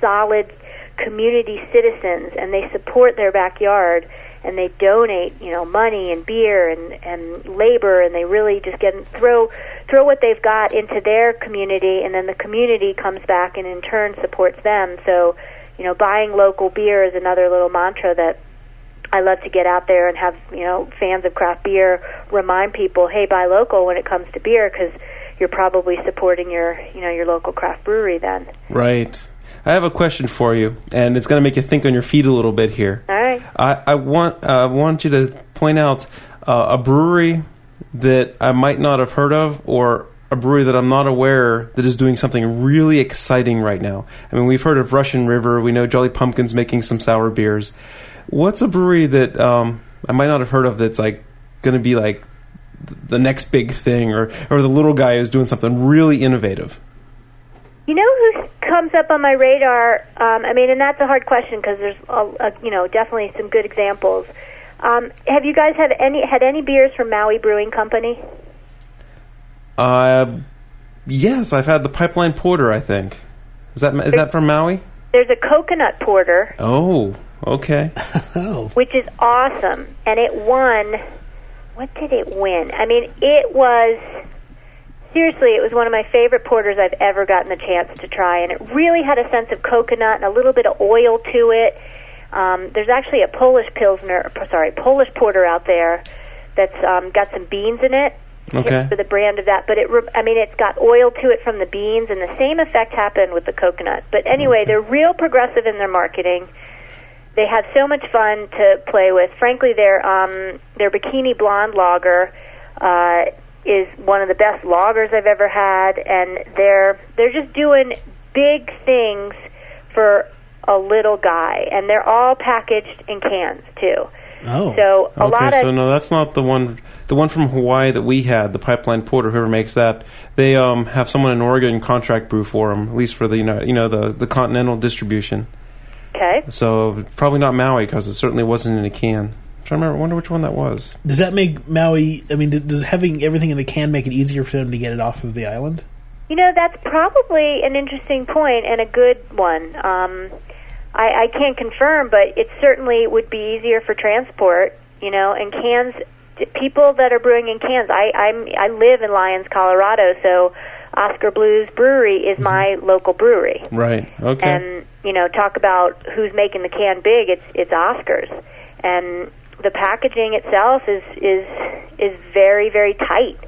solid community citizens, and they support their backyard and they donate, you know, money and beer and and labor, and they really just get throw throw what they've got into their community, and then the community comes back and in turn supports them. So, you know, buying local beer is another little mantra that I love to get out there and have you know fans of craft beer remind people, hey, buy local when it comes to beer because you're probably supporting your you know your local craft brewery then. Right. I have a question for you, and it's going to make you think on your feet a little bit here. All right. I, I want uh, want you to point out uh, a brewery that I might not have heard of, or a brewery that I'm not aware that is doing something really exciting right now. I mean, we've heard of Russian River. We know Jolly Pumpkins making some sour beers. What's a brewery that um, I might not have heard of that's like going to be like the next big thing, or or the little guy who's doing something really innovative? You know who comes up on my radar? Um, I mean, and that's a hard question because there's, a, a, you know, definitely some good examples. Um, have you guys had any had any beers from Maui Brewing Company? Uh, yes, I've had the Pipeline Porter. I think is that is that from Maui? There's a coconut porter, Oh, okay. Oh, which is awesome, and it won. What did it win? I mean, it was seriously, it was one of my favorite porters I've ever gotten the chance to try, and it really had a sense of coconut and a little bit of oil to it. Um, there's actually a Polish pilsner, sorry, Polish porter out there that's um, got some beans in it. Okay. For the brand of that, but it, re- I mean, it's got oil to it from the beans, and the same effect happened with the coconut. But anyway, they're real progressive in their marketing. They have so much fun to play with. Frankly, their um, their bikini blonde lager uh, is one of the best lagers I've ever had, and they're they're just doing big things for a little guy, and they're all packaged in cans too. oh, So a lot okay, of so no, that's not the one. The one from Hawaii that we had, the Pipeline Porter, whoever makes that, they um, have someone in Oregon contract brew for them, at least for the you know, you know the the continental distribution. okay. So probably not Maui because it certainly wasn't in a can. I'm trying to remember. I wonder which one that was. does that make Maui? I mean, does having everything in the can make it easier for them to get it off of the island? You know, that's probably an interesting point and a good one. Um, I, I can't confirm, but it certainly would be easier for transport. You know, and cans. People that are brewing in cans. I I'm I live in Lyons, Colorado, so Oskar Blues Brewery is my local brewery. Right. Okay. And you know, talk about who's making the can big. It's it's Oskar's, and the packaging itself is is is very very tight.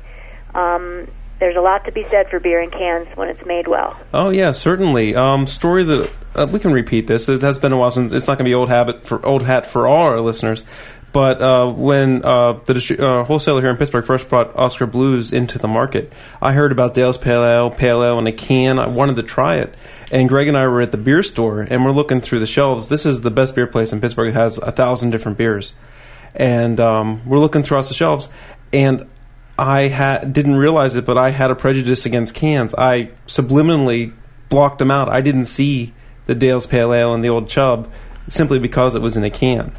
Um, there's a lot to be said for beer in cans when it's made well. Oh yeah, certainly. Um, story that uh, we can repeat this. It has been a while since it's not going to be old habit for old hat for all our listeners. But uh, when uh, the uh, wholesaler here in Pittsburgh first brought Oskar Blues into the market, I heard about Dale's Pale Ale, Pale Ale in a can. I wanted to try it, and Greg and I were at the beer store, and we're looking through the shelves. This is the best beer place in Pittsburgh. It has a thousand different beers, and um, we're looking throughout the shelves, and I had didn't realize it, but I had a prejudice against cans. I subliminally blocked them out. I didn't see the Dale's Pale Ale and the Old Chub simply because it was in a can.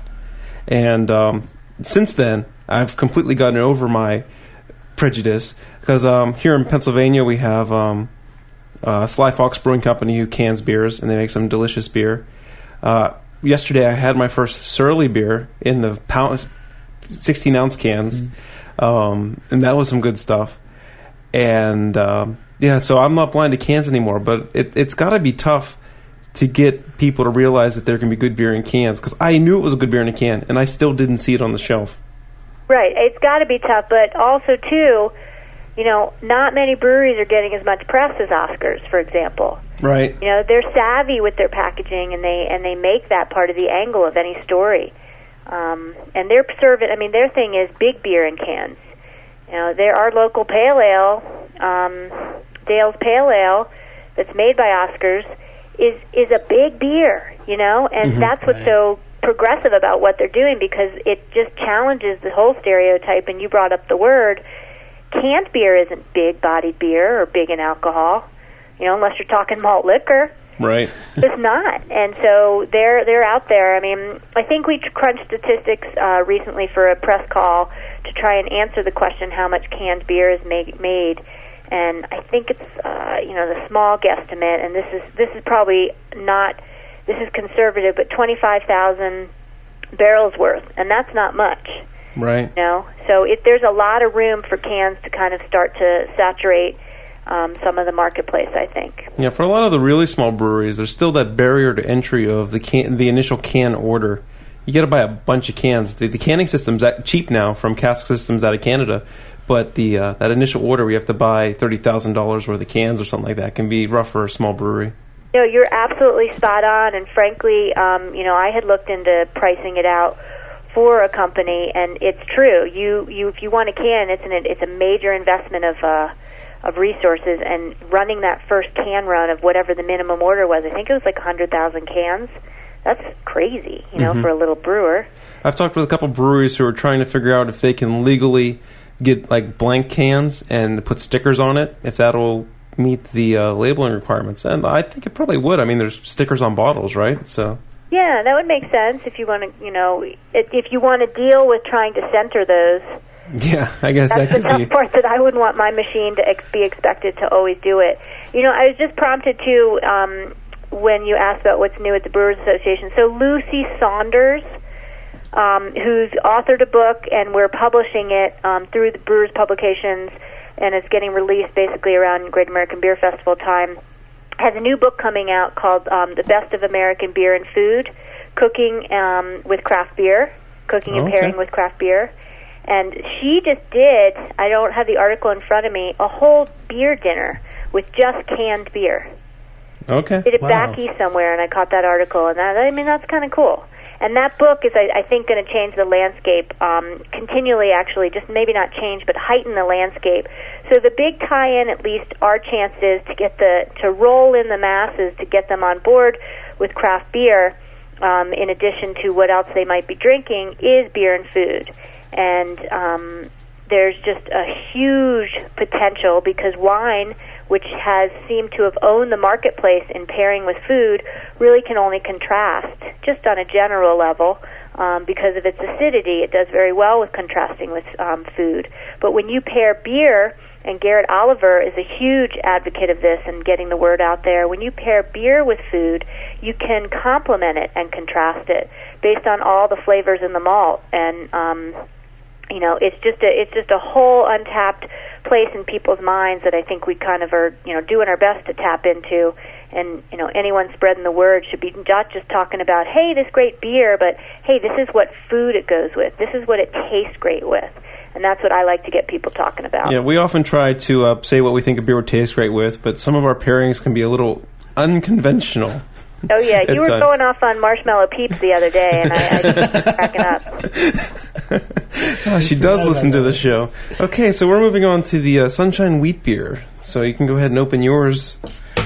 And um, since then, I've completely gotten over my prejudice because um, here in Pennsylvania we have um, uh, Sly Fox Brewing Company who cans beers and they make some delicious beer. Uh, yesterday I had my first Surly beer in the pound, 16 ounce cans, um, and that was some good stuff. And um, yeah, so I'm not blind to cans anymore, but it, it's got to be tough to get people to realize that there can be good beer in cans because I knew it was a good beer in a can and I still didn't see it on the shelf. Right. It's got to be tough, but also too, you know, not many breweries are getting as much press as Oskar's, for example. Right. You know, they're savvy with their packaging, and they and they make that part of the angle of any story. Um, and they're serving. I mean, their thing is big beer in cans. You know, there our local pale ale, um, Dale's Pale Ale, that's made by Oskar's, is is a big beer. You know, and that's what's Right. so progressive about what they're doing because it just challenges the whole stereotype. And you brought up the word canned beer isn't big bodied beer or big in alcohol. You know, unless you're talking malt liquor. Right. It's not, and so they're they're out there. I mean, I think we crunched statistics uh, recently for a press call to try and answer the question how much canned beer is make, made, and I think it's uh, you know the small guesstimate, and this is this is probably not this is conservative, but twenty five thousand barrels worth, and that's not much. Right. You know, so it, there's a lot of room for cans to kind of start to saturate um, some of the marketplace. I think. Yeah, for a lot of the really small breweries, there's still that barrier to entry of the can, the initial can order. You got to buy a bunch of cans. The, the canning system's cheap now from cask systems out of Canada, but the uh, that initial order we have to buy thirty thousand dollars worth of cans or something like that can be rough for a small brewery. No, you're absolutely spot on. And frankly, um, you know, I had looked into pricing it out for a company, and it's true. You, you, if you want a can, it's an it's a major investment of uh, of resources, and running that first can run of whatever the minimum order was. I think it was like a hundred thousand cans. That's crazy, you know, for a little brewer. I've talked with a couple breweries who are trying to figure out if they can legally get like blank cans and put stickers on it, if that'll meet the uh, labeling requirements. And I think it probably would. I mean, there's stickers on bottles, right? So Yeah, that would make sense if you want to, you know, if, if you want to deal with trying to center those. yeah, I guess That's that the could be. tough part that I wouldn't want my machine to ex- be expected to always do it. You know, I was just prompted to um, when you asked about what's new at the Brewers Association. So Lucy Saunders, um, who's authored a book, and we're publishing it um, through the Brewers Publications, and it's getting released basically around Great American Beer Festival time. Has a new book coming out called um, "The Best of American Beer and Food: Cooking um, with Craft Beer, Cooking and Okay. Pairing with Craft Beer." And she just did. I don't have the article in front of me. A whole beer dinner with just canned beer Okay. did it Wow. back east somewhere, and I caught that article, and that, I mean that's kind of cool. And that book is, I, I think, going to change the landscape um, continually. Actually, just maybe not change, but heighten the landscape. So the big tie-in, at least, our chance is to get the to roll in the masses to get them on board with craft beer. Um, in addition to what else they might be drinking, is beer and food, and um, there's just a huge potential because wine, which has seemed to have owned the marketplace in pairing with food, really can only contrast just on a general level. Um, because of its acidity, it does very well with contrasting with um, food. But when you pair beer, and Garrett Oliver is a huge advocate of this and getting the word out there. When you pair beer with food, you can complement it and contrast it based on all the flavors in the malt. And um, you know it's just a it's just a whole untapped place in people's minds that I think we kind of are you know doing our best to tap into and you know anyone spreading the word should be not just talking about hey this great beer but hey this is what food it goes with this is what it tastes great with and that's what I like to get people talking about Yeah, we often try to uh, say what we think a beer would taste great with, but some of our pairings can be a little unconventional. oh yeah you were times. going off on marshmallow peeps the other day and I, I just was cracking up Oh, she does listen to the show. Okay, so we're moving on to the uh, Sunshine Wheat Beer. So you can go ahead and open yours.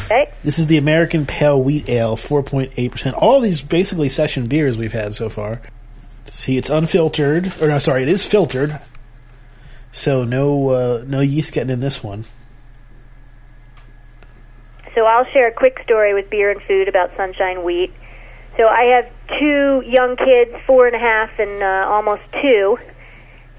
okay This is the American Pale Wheat Ale, 4.8%. All these basically session beers we've had so far. See, it's unfiltered, or no, sorry, it is filtered. So no, uh, no yeast getting in this one. So I'll share a quick story with beer and food about Sunshine Wheat. So I have two young kids, four and a half and uh, almost two,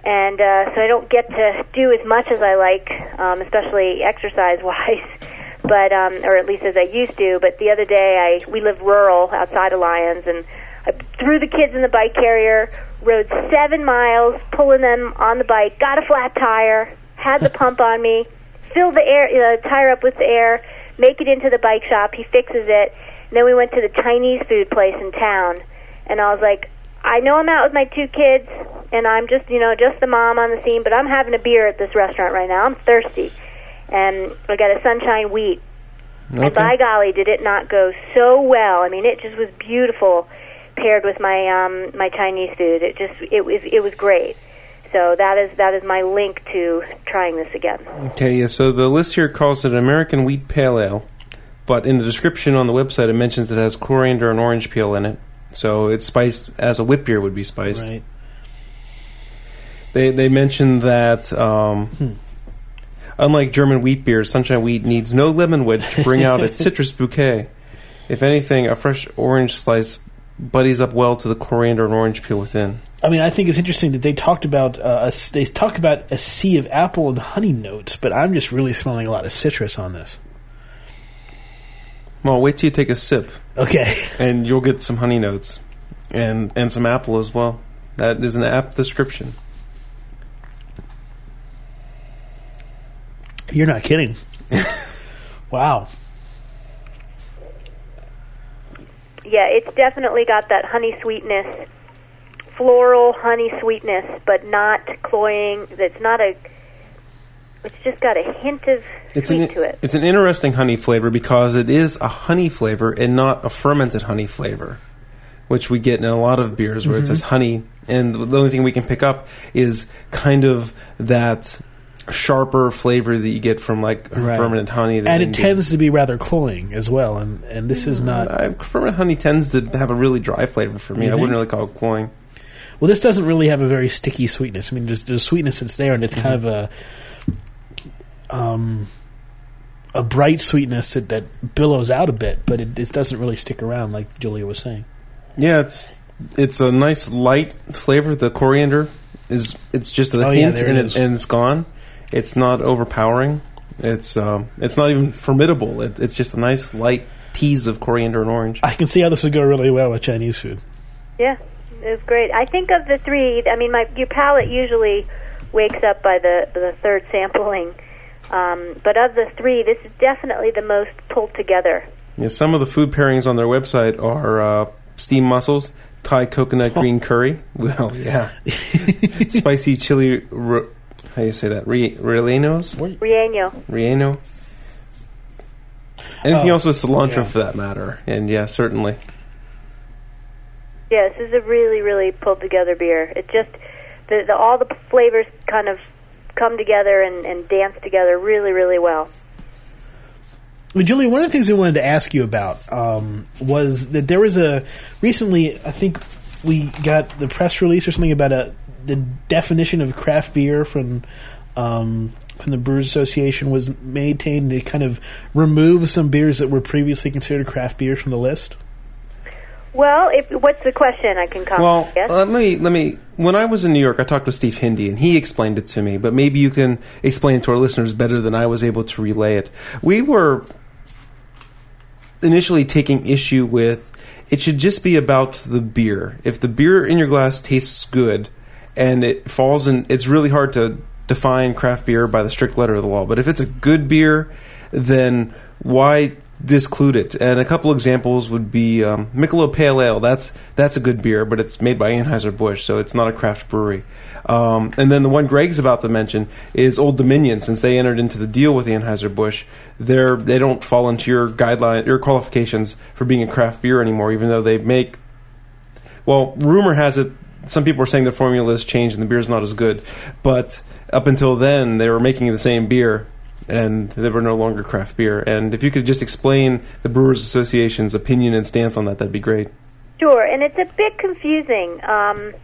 and uh, so I don't get to do as much as I like, um, especially exercise-wise, but um, or at least as I used to. But the other day, I we live rural outside of Lyons, and I threw the kids in the bike carrier, rode seven miles, pulling them on the bike, got a flat tire, had the pump on me, filled the air uh, tire up with the air, make it into the bike shop. He fixes it. And then we went to the Chinese food place in town, and I was like, I know I'm out with my two kids, and I'm just, you know, just the mom on the scene, but I'm having a beer at this restaurant right now. I'm thirsty. And I got a sunshine wheat. And by golly, did it not go so well? I mean, it just was beautiful paired with my um my Chinese food. It just it was it was great. So that is that is my link to trying this again. Okay, yeah, so the list here calls it an American Wheat Pale Ale, but in the description on the website it mentions it has coriander and orange peel in it. So it's spiced as a wheat beer would be spiced. Right. They they mentioned that um, unlike German wheat beers, Sunshine Wheat needs no lemon wedge to bring out its citrus bouquet. If anything, a fresh orange slice buddies up well to the coriander and orange peel within. I mean, I think it's interesting that they talked about uh, a they talked about a sea of apple and honey notes, but I'm just really smelling a lot of citrus on this. Well, wait till you take a sip, Okay. and you'll get some honey notes, and and some apple as well. That is an apt description. You're not kidding. wow. Yeah, it's definitely got that honey sweetness, floral honey sweetness, but not cloying. It's not a. It's just got a hint of It's sweet an to it. it's an interesting honey flavor because it is a honey flavor and not a fermented honey flavor, which we get in a lot of beers where it mm-hmm. says honey, and the only thing we can pick up is kind of that sharper flavor that you get from like Right. fermented honey. that And it tends to be rather cloying as well, and, and this is not. Uh, fermented honey tends to have a really dry flavor for me. I wouldn't really call it cloying. Well, this doesn't really have a very sticky sweetness. I mean, there's, there's sweetness that's there, and it's kind of a um, a bright sweetness that, that billows out a bit, but it, it doesn't really stick around, like Julia was saying. Yeah, it's it's a nice light flavor. The coriander is it's just a Oh, yeah, hint it and, it, and it's gone. It's not overpowering. It's um, it's not even formidable. It, it's just a nice light tease of coriander and orange. I can see how this would go really well with Chinese food. Yeah, it was great. I think of the three. I mean, my your palate usually wakes up by the the third sampling, um, but of the three, this is definitely the most pulled together. Yeah, some of the food pairings on their website are uh, steamed mussels, Thai coconut green curry. Well, yeah, spicy chili. Ro- how do you say that? Re- rellenos, Rieno. relleno. Anything Oh, else with cilantro, yeah. for that matter? And yeah, certainly. Yeah, this is a really, really pulled together beer. It just the, the all the flavors kind of come together and, and dance together really, really well. Well, Julia, one of the things I wanted to ask you about um, was that there was a recently. I think we got the press release or something about a the definition of craft beer from um, from the Brewers Association was maintained to kind of remove some beers that were previously considered craft beers from the list. Well, if what's the question? I can comment. Well, yes? let me let me. When I was in New York, I talked to Steve Hindy, and he explained it to me. But maybe you can explain it to our listeners better than I was able to relay it. We were initially taking issue with it should just be about the beer. If the beer in your glass tastes good, and it falls in, it's really hard to define craft beer by the strict letter of the law. But if it's a good beer, then why disclude it? And a couple examples would be um, Michelob Pale Ale. That's that's a good beer, but it's made by Anheuser Busch, so it's not a craft brewery. Um, and then the one Greg's about to mention is Old Dominion. Since they entered into the deal with Anheuser Busch, they're they don't fall into your guideline your qualifications for being a craft beer anymore, even though they make well, rumor has it some people are saying the formula has changed and the beer's not as good. But up until then, they were making the same beer and they were no longer craft beer. And if you could just explain the Brewers Association's opinion and stance on that, that'd be great. Sure, and it's a bit confusing. Um,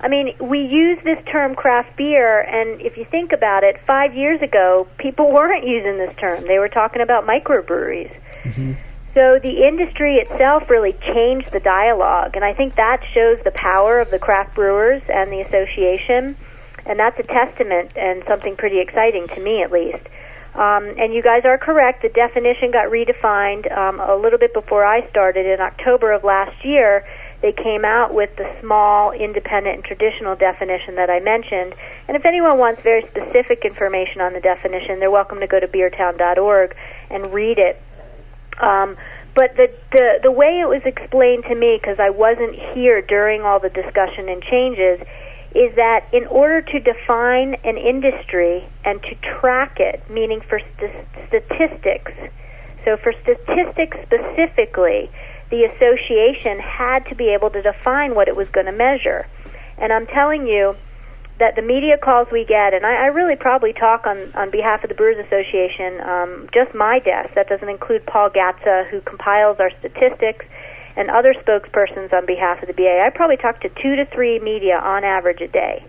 I mean, we use this term craft beer, and if you think about it, five years ago, people weren't using this term. They were talking about microbreweries. So the industry itself really changed the dialogue, and I think that shows the power of the craft brewers and the association, and that's a testament and something pretty exciting to me, at least. Um, and you guys are correct. The definition got redefined um, a little bit before I started in October of last year. They came out with the small, independent, and traditional definition that I mentioned. And if anyone wants very specific information on the definition, they're welcome to go to beertown.org and read it. Um, but the, the the way it was explained to me, because I wasn't here during all the discussion and changes, is that in order to define an industry and to track it, meaning for st- statistics, so for statistics specifically, the association had to be able to define what it was going to measure. And I'm telling you that the media calls we get, and I, I really probably talk on, on behalf of the Brewers Association, um, just my desk. That doesn't include Paul Gatza, who compiles our statistics, and other spokespersons on behalf of the BA. I probably talk to two to three media on average a day,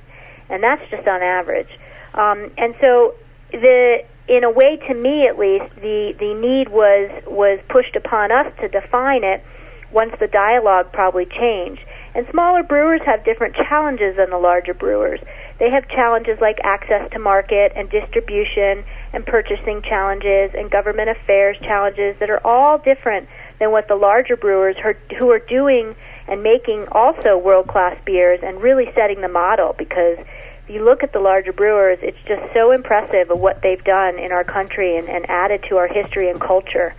and that's just on average. Um, and so the in a way, to me at least, the the need was was pushed upon us to define it once the dialogue probably changed. And smaller brewers have different challenges than the larger brewers. They have challenges like access to market and distribution and purchasing challenges and government affairs challenges that are all different than what the larger brewers who are doing and making also world class beers and really setting the model because if you look at the larger brewers, it's just so impressive of what they've done in our country and, and added to our history and culture.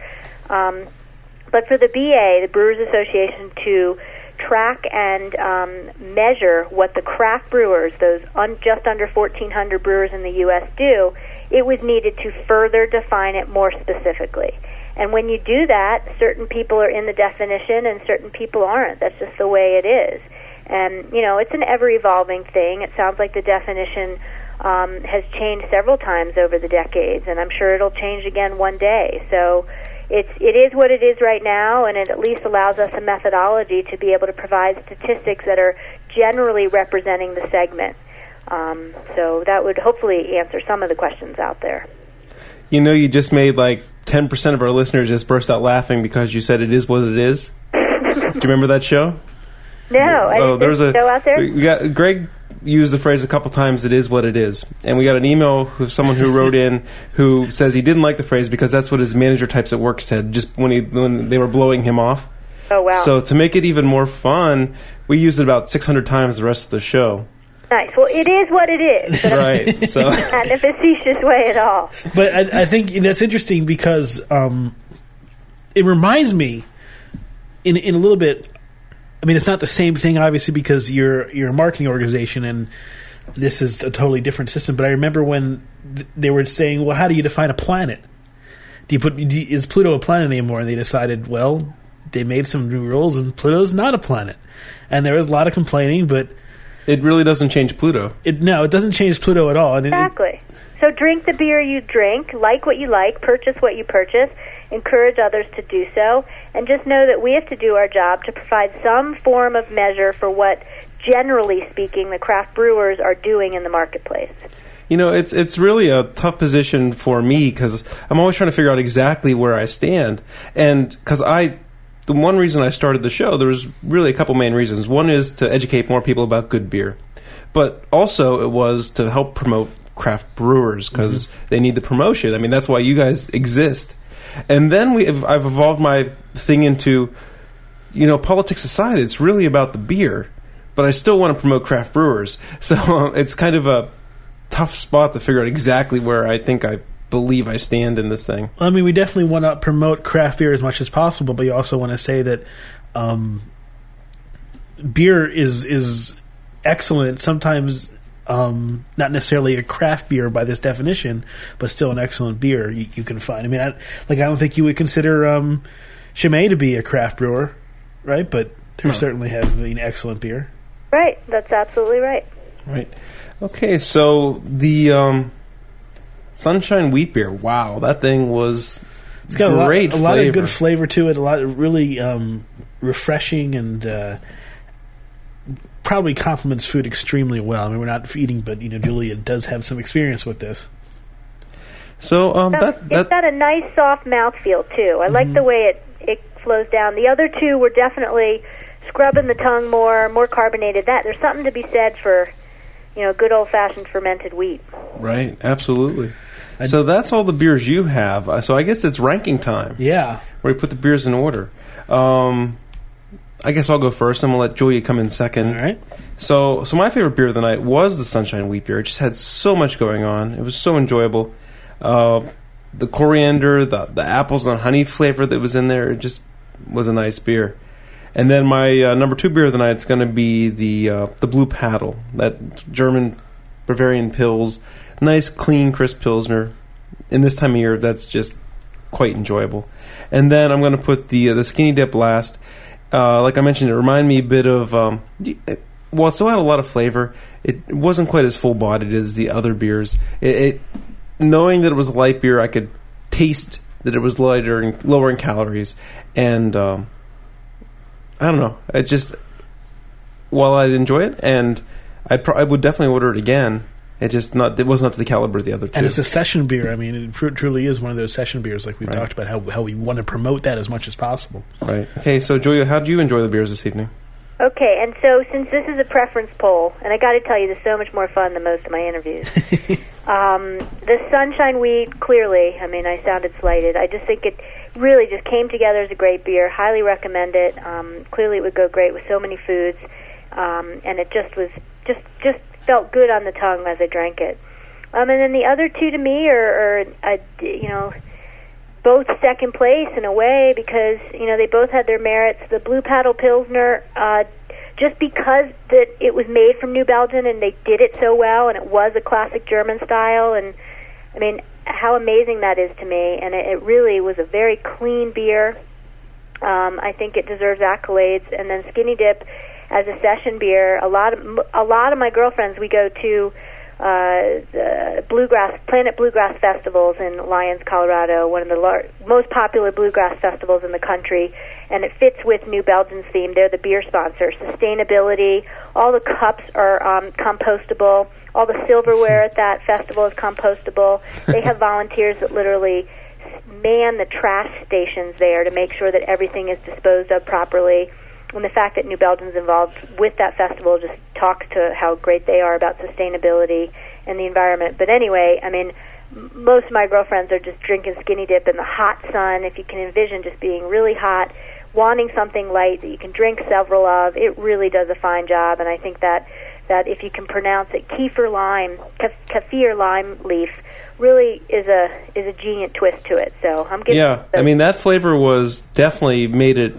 Um, but for the BA, the Brewers Association, to track and um, measure what the craft brewers, those un- just under 1,400 brewers in the U.S., do, it was needed to further define it more specifically. And when you do that, certain people are in the definition and certain people aren't. That's just the way it is. And, you know, it's an ever evolving thing. It sounds like the definition um, has changed several times over the decades, and I'm sure it'll change again one day. So it's, it is what it is right now, and it at least allows us a methodology to be able to provide statistics that are generally representing the segment. Um, so that would hopefully answer some of the questions out there. You know, you just made like 10% of our listeners just burst out laughing because you said it is what it is. Do you remember that show? No, oh, didn't there's a show out there. We got Greg used the phrase a couple times. It is what it is, and we got an email of someone who wrote in who says he didn't like the phrase because that's what his manager types at work said just when he when they were blowing him off. oh wow, So to make it even more fun, we used it about 600 times the rest of the show. nice. Well, it is what it is. but Right. So Not in a facetious way at all. But I, I think that's interesting because um, it reminds me, in in a little bit. I mean, it's not the same thing, obviously, because you're you're a marketing organization, and this is a totally different system. But I remember when th- they were saying, "Well, how do you define a planet? Do you put do you, is Pluto a planet anymore?" And they decided, well, they made some new rules, and Pluto's not a planet. And there was a lot of complaining, but it really doesn't change Pluto. it no, it doesn't change Pluto at all. And it, it- Exactly. So drink the beer you drink, like what you like, purchase what you purchase, encourage others to do so, and just know that we have to do our job to provide some form of measure for what, generally speaking, the craft brewers are doing in the marketplace. You know, it's it's really a tough position for me because I'm always trying to figure out exactly where I stand, and because I, the one reason I started the show, there was really a couple main reasons. One is to educate more people about good beer, but also it was to help promote craft brewers because mm-hmm. they need the promotion. I mean, that's why you guys exist. And then we, have, I've evolved my thing into, you know, politics aside, it's really about the beer, but I still want to promote craft brewers. So um, it's kind of a tough spot to figure out exactly where I think I believe I stand in this thing. I mean, we definitely want to promote craft beer as much as possible, but you also want to say that um, beer is is excellent. Sometimes um, not necessarily a craft beer by this definition, but still an excellent beer you, you can find. I mean, I, like I don't think you would consider um, Chimay to be a craft brewer, right? But they No. certainly have an excellent beer. Right. That's absolutely right. Right. Okay, so the um, Sunshine Wheat Beer. Wow, that thing was It's got great a lot, a lot of good flavor. flavor to it. A lot of really um, refreshing and uh, probably complements food extremely well. I mean, we're not eating, but you know, Julia does have some experience with this. So um, So that it's that got a nice soft mouthfeel too. I Mm-hmm. like the way it it flows down. The other two were definitely scrubbing the tongue more, more carbonated. That there's something to be said for, you know, good old fashioned fermented wheat. right, absolutely. So that's all the beers you have. Uh, So I guess it's ranking time. Yeah. where we put the beers in order. Um, I guess I'll go first. I'm gonna let Julia come in second. All right. So, so my favorite beer of the night was the Sunshine Wheat Beer. It just had so much going on. It was so enjoyable. Uh, the coriander, the the apples and honey flavor that was in there, it just was a nice beer. And then my uh, number two beer of the night is going to be the uh, the Blue Paddle, that German Bavarian Pils, nice clean crisp pilsner. In this time of year, that's just quite enjoyable. And then I'm going to put the uh, the Skinny Dip last. Uh, like I mentioned, it reminded me a bit of. Um, it, well, it still had a lot of flavor. It wasn't quite as full bodied as the other beers. It, it knowing that it was a light beer, I could taste that it was lighter and lower in calories, and um, I don't know. It just while I'd enjoy it, and I pro- I would definitely order it again. It just not it wasn't up to the caliber of the other two. And it's a session beer. I mean, it truly is one of those session beers. Like we've Right. talked about how how we want to promote that as much as possible. right. Okay, so Julia, how do you enjoy the beers this evening? Okay, and so since this is a preference poll, and I got to tell you, this is so much more fun than most of my interviews. um, the Sunshine Wheat, clearly, I mean, I sounded slighted. I just think it really just came together as a great beer. Highly recommend it. Um, clearly, it would go great with so many foods, um, and it just was just just felt good on the tongue as I drank it. Um, and then the other two to me are, are uh, you know both second place in a way because you know they both had their merits. The Blue Paddle Pilsner, uh, just because that it was made from New Belgium and they did it so well, and it was a classic German style, and I mean how amazing that is to me. And it, it really was a very clean beer. Um, I think it deserves accolades. And then Skinny Dip, as a session beer, a lot of a lot of my girlfriends we go to uh, the bluegrass Planet Bluegrass festivals in Lyons, Colorado, one of the lar- most popular bluegrass festivals in the country, and it fits with New Belgium's theme. They're the beer sponsor. Sustainability. All the cups are um, compostable. All the silverware at that festival is compostable. They have volunteers that literally man the trash stations there to make sure that everything is disposed of properly. And the fact that New Belgium's involved with that festival just talks to how great they are about sustainability and the environment. But anyway, I mean, most of my girlfriends are just drinking skinny dip in the hot sun. If you can envision just being really hot, wanting something light that you can drink several of, it really does a fine job. And I think that that if you can pronounce it, kefir lime, kef- kaffir lime leaf, really is a is a genius twist to it. So I'm giving Yeah, I mean that flavor was definitely made it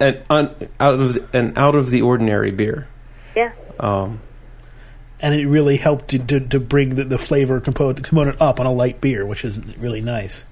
an un, out of the, an out of the ordinary beer. yeah. Um, and it really helped to, to, to bring the, the flavor component, component up on a light beer, which is really nice.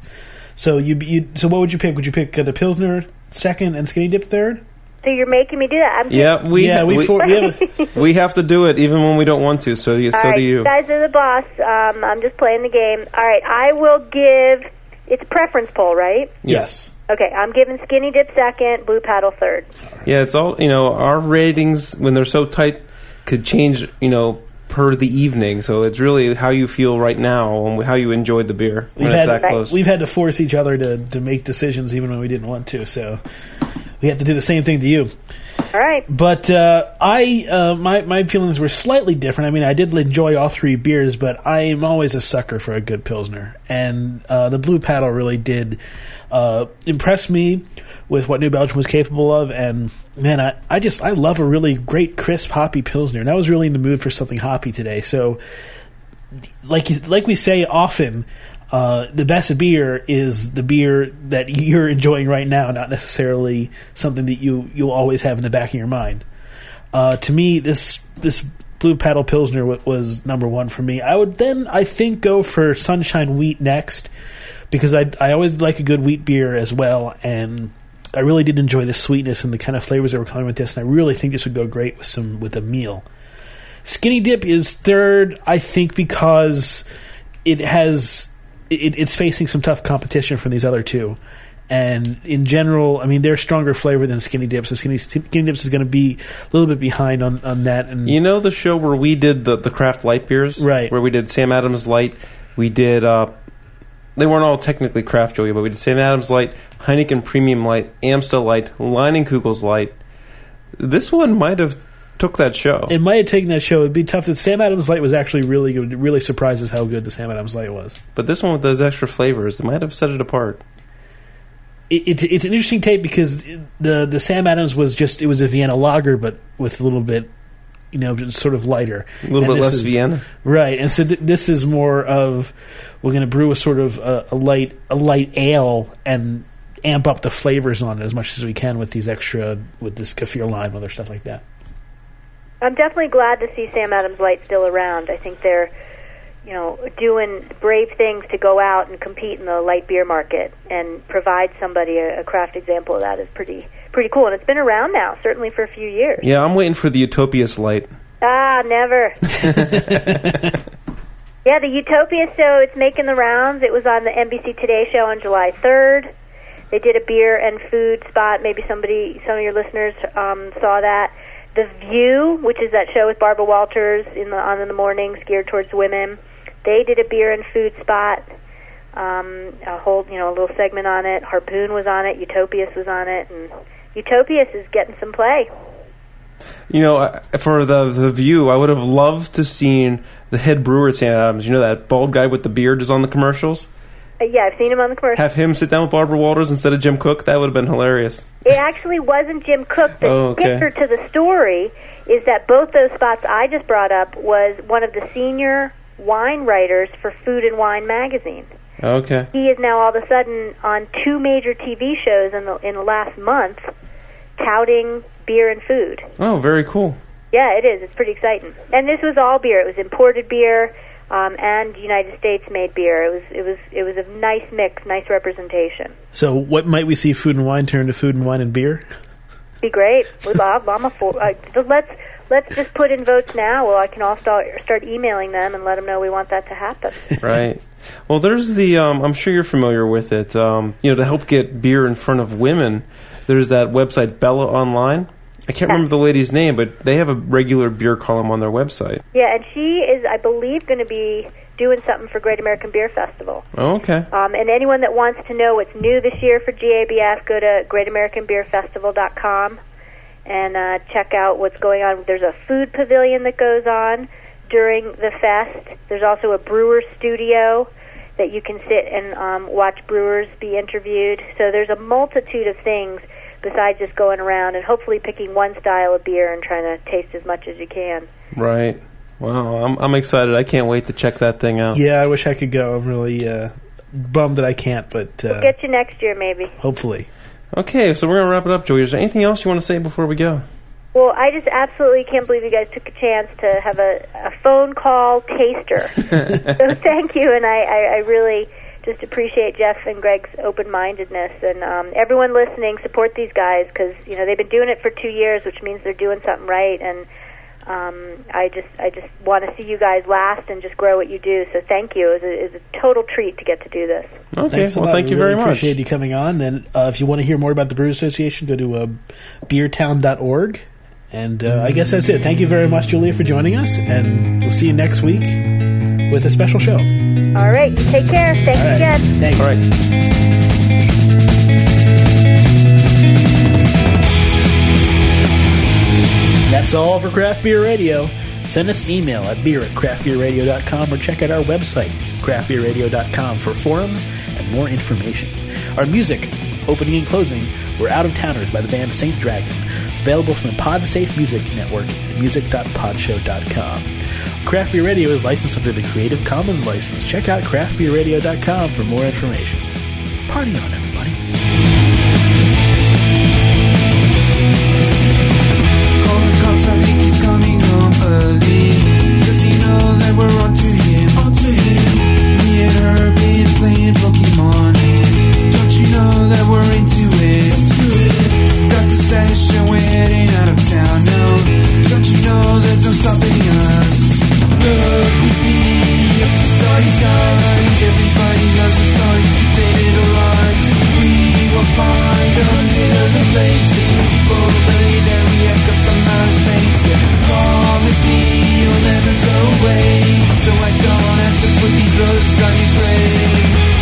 So you, you so what would you pick? Would you pick uh, the pilsner second and skinny dip third? So you're making me do that. I'm yeah, we yeah, we, we, for, we have, we have to do it even when we don't want to. So you, All so right, do you. guys are the boss. Um, I'm just playing the game. All right, I will give. It's a preference poll, right? yes. Okay, I'm giving Skinny Dip second, Blue Paddle third. Yeah, it's all you know. Our ratings when they're so tight could change. You know. Per the evening, so it's really how you feel right now and how you enjoyed the beer when We've it's had that close. we've had to force each other to, to make decisions even when we didn't want to. So we have to do the same thing to you. All right. But uh, I uh, my my feelings were slightly different. I mean, I did enjoy all three beers, but I am always a sucker for a good pilsner, and uh, the Blue Paddle really did uh, impress me with what New Belgium was capable of. And man, I, I just I love a really great crisp hoppy pilsner, and I was really in the mood for something hoppy today. So, like like we say often. Uh, the best beer is the beer that you're enjoying right now, not necessarily something that you you'll always have in the back of your mind. Uh, to me, this this Blue Paddle Pilsner was number one for me. I would then, I think, go for Sunshine Wheat next because I I always like a good wheat beer as well, and I really did enjoy the sweetness and the kind of flavors that were coming with this, and I really think this would go great with some with a meal. Skinny Dip is third, I think, because it has it, it's facing some tough competition from these other two, And in general, I mean, they're stronger flavor than Skinny Dips. So Skinny, Skinny Dips is going to be a little bit behind on, on that. And You know the show where we did the the craft light beers, Right. Where we did Sam Adams Light. We did. uh They weren't all technically craft Joey, but we did Sam Adams Light, Heineken Premium Light, Amstel Light, Leinenkugels Light. This one might have took that show. it might have taken that show. It'd be tough. That Sam Adams Light was actually really good. It really surprises how good the Sam Adams Light was. but this one with those extra flavors, it might have set it apart. it, it's it's an interesting tape because the the Sam Adams was just it was a Vienna lager, but with a little bit, you know, sort of lighter, A little And bit less is- Vienna. right? And so th- this is more of we're going to brew a sort of a, a light a light ale and amp up the flavors on it as much as we can with these extra with this kaffir lime and other stuff like that. I'm definitely glad to see Sam Adams Light still around. I think they're, you know, doing brave things to go out and compete in the light beer market and provide somebody a, a craft example of that is pretty pretty cool. And it's been around now, certainly for a few years. Yeah, I'm waiting for the Utopias Light. Ah, never. yeah, the Utopia show, it's making the rounds. It was on the NBC Today show on July 3rd. They did a beer and food spot. Maybe somebody, some of your listeners um, saw that. The View, which is that show with Barbara Walters in the on in the mornings, geared towards women. They did a beer and food spot. Um, a whole, you know, a little segment on it. Harpoon was on it. Utopias was on it, and Utopias is getting some play. You know, for the the view, I would have loved to seen the head brewer at Sam Adams. You know that bald guy with the beard is on the commercials. Uh, yeah, I've seen him on the commercial. Have him sit down with Barbara Walters instead of Jim Koch. That would have been hilarious. It actually wasn't Jim Koch. The Oh, okay. kicker to the story is that both those spots I just brought up was one of the senior wine writers for Food and Wine magazine. Okay. He is now all of a sudden on two major TV shows in the in the last month, touting beer and food. Oh, very cool. Yeah, it is. It's pretty exciting. And this was all beer. It was imported beer um, and United States made beer. It was it was it was a nice mix, nice representation. So, what might we see food and wine turn to food and wine and beer? Be great. Well, I'm I'm a for, uh, let's let's just put in votes now. Well, I can all start start emailing them and let them know we want that to happen. Right. Well, there's the. Um, I'm sure you're familiar with it. Um, you know, to help get beer in front of women, there's that website Bella Online. I can't remember the lady's name, but they have a regular beer column on their website. yeah, and she is, I believe, going to be doing something for Great American Beer Festival. Oh, okay. Um, and anyone that wants to know what's new this year for GABF, go to GreatAmericanBeerFestival.com and uh, check out what's going on. There's a food pavilion that goes on during the fest. There's also a brewer studio that you can sit and um, watch brewers be interviewed. So there's a multitude of things besides just going around and hopefully picking one style of beer and trying to taste as much as you can. Right. Wow, I'm I'm excited. I can't wait to check that thing out. Yeah, I wish I could go. I'm really uh, bummed that I can't, but uh, Get you next year, maybe. hopefully. Okay, so we're gonna wrap it up, Joey. Is there anything else you want to say before we go? Well, I just absolutely can't believe you guys took a chance to have a, a phone call taster. so thank you, and I, I, I really just appreciate Jeff and Greg's open-mindedness, and um, everyone listening, support these guys because you know they've been doing it for two years, which means they're doing something right, and um, I just I just want to see you guys last and just grow what you do. So thank you. It was a, it was a total treat to get to do this. Okay, Thanks well, thank We you really very much. Appreciate you coming on. And uh, if you want to hear more about the Brew Association, go to uh, beertown.org. And uh, I guess that's it. Thank you very much, Julia, for joining us. And we'll see you next week with a special show. All All right, you take care. Thanks right. again. Thanks. All right. That's all for Craft Beer Radio. Send us an email at beer at craftbeerradio.com or check out our website, craftbeerradio.com, for forums and more information. Our music, opening and closing, were Out of Towners by the band Saint Dragon, available from the PodSafe Music Network at music.podshow.com. Craft Beer Radio is licensed under the Creative Commons license. Check out craftbeerradio.com for more information. Party on, everybody. Call the cops, I think he's coming home early. Does he know that we're on to him? On to him. Me and her been playing Pokemon. Don't you know that we're into it? Into it. Got the stash and we're heading out of town now. Don't you know there's no stopping us? look with me up to starry skies. Everybody knows the signs. We will find a hundred people believe that we space. Promise me you'll never go away, so I don't have to put these roads on your grave.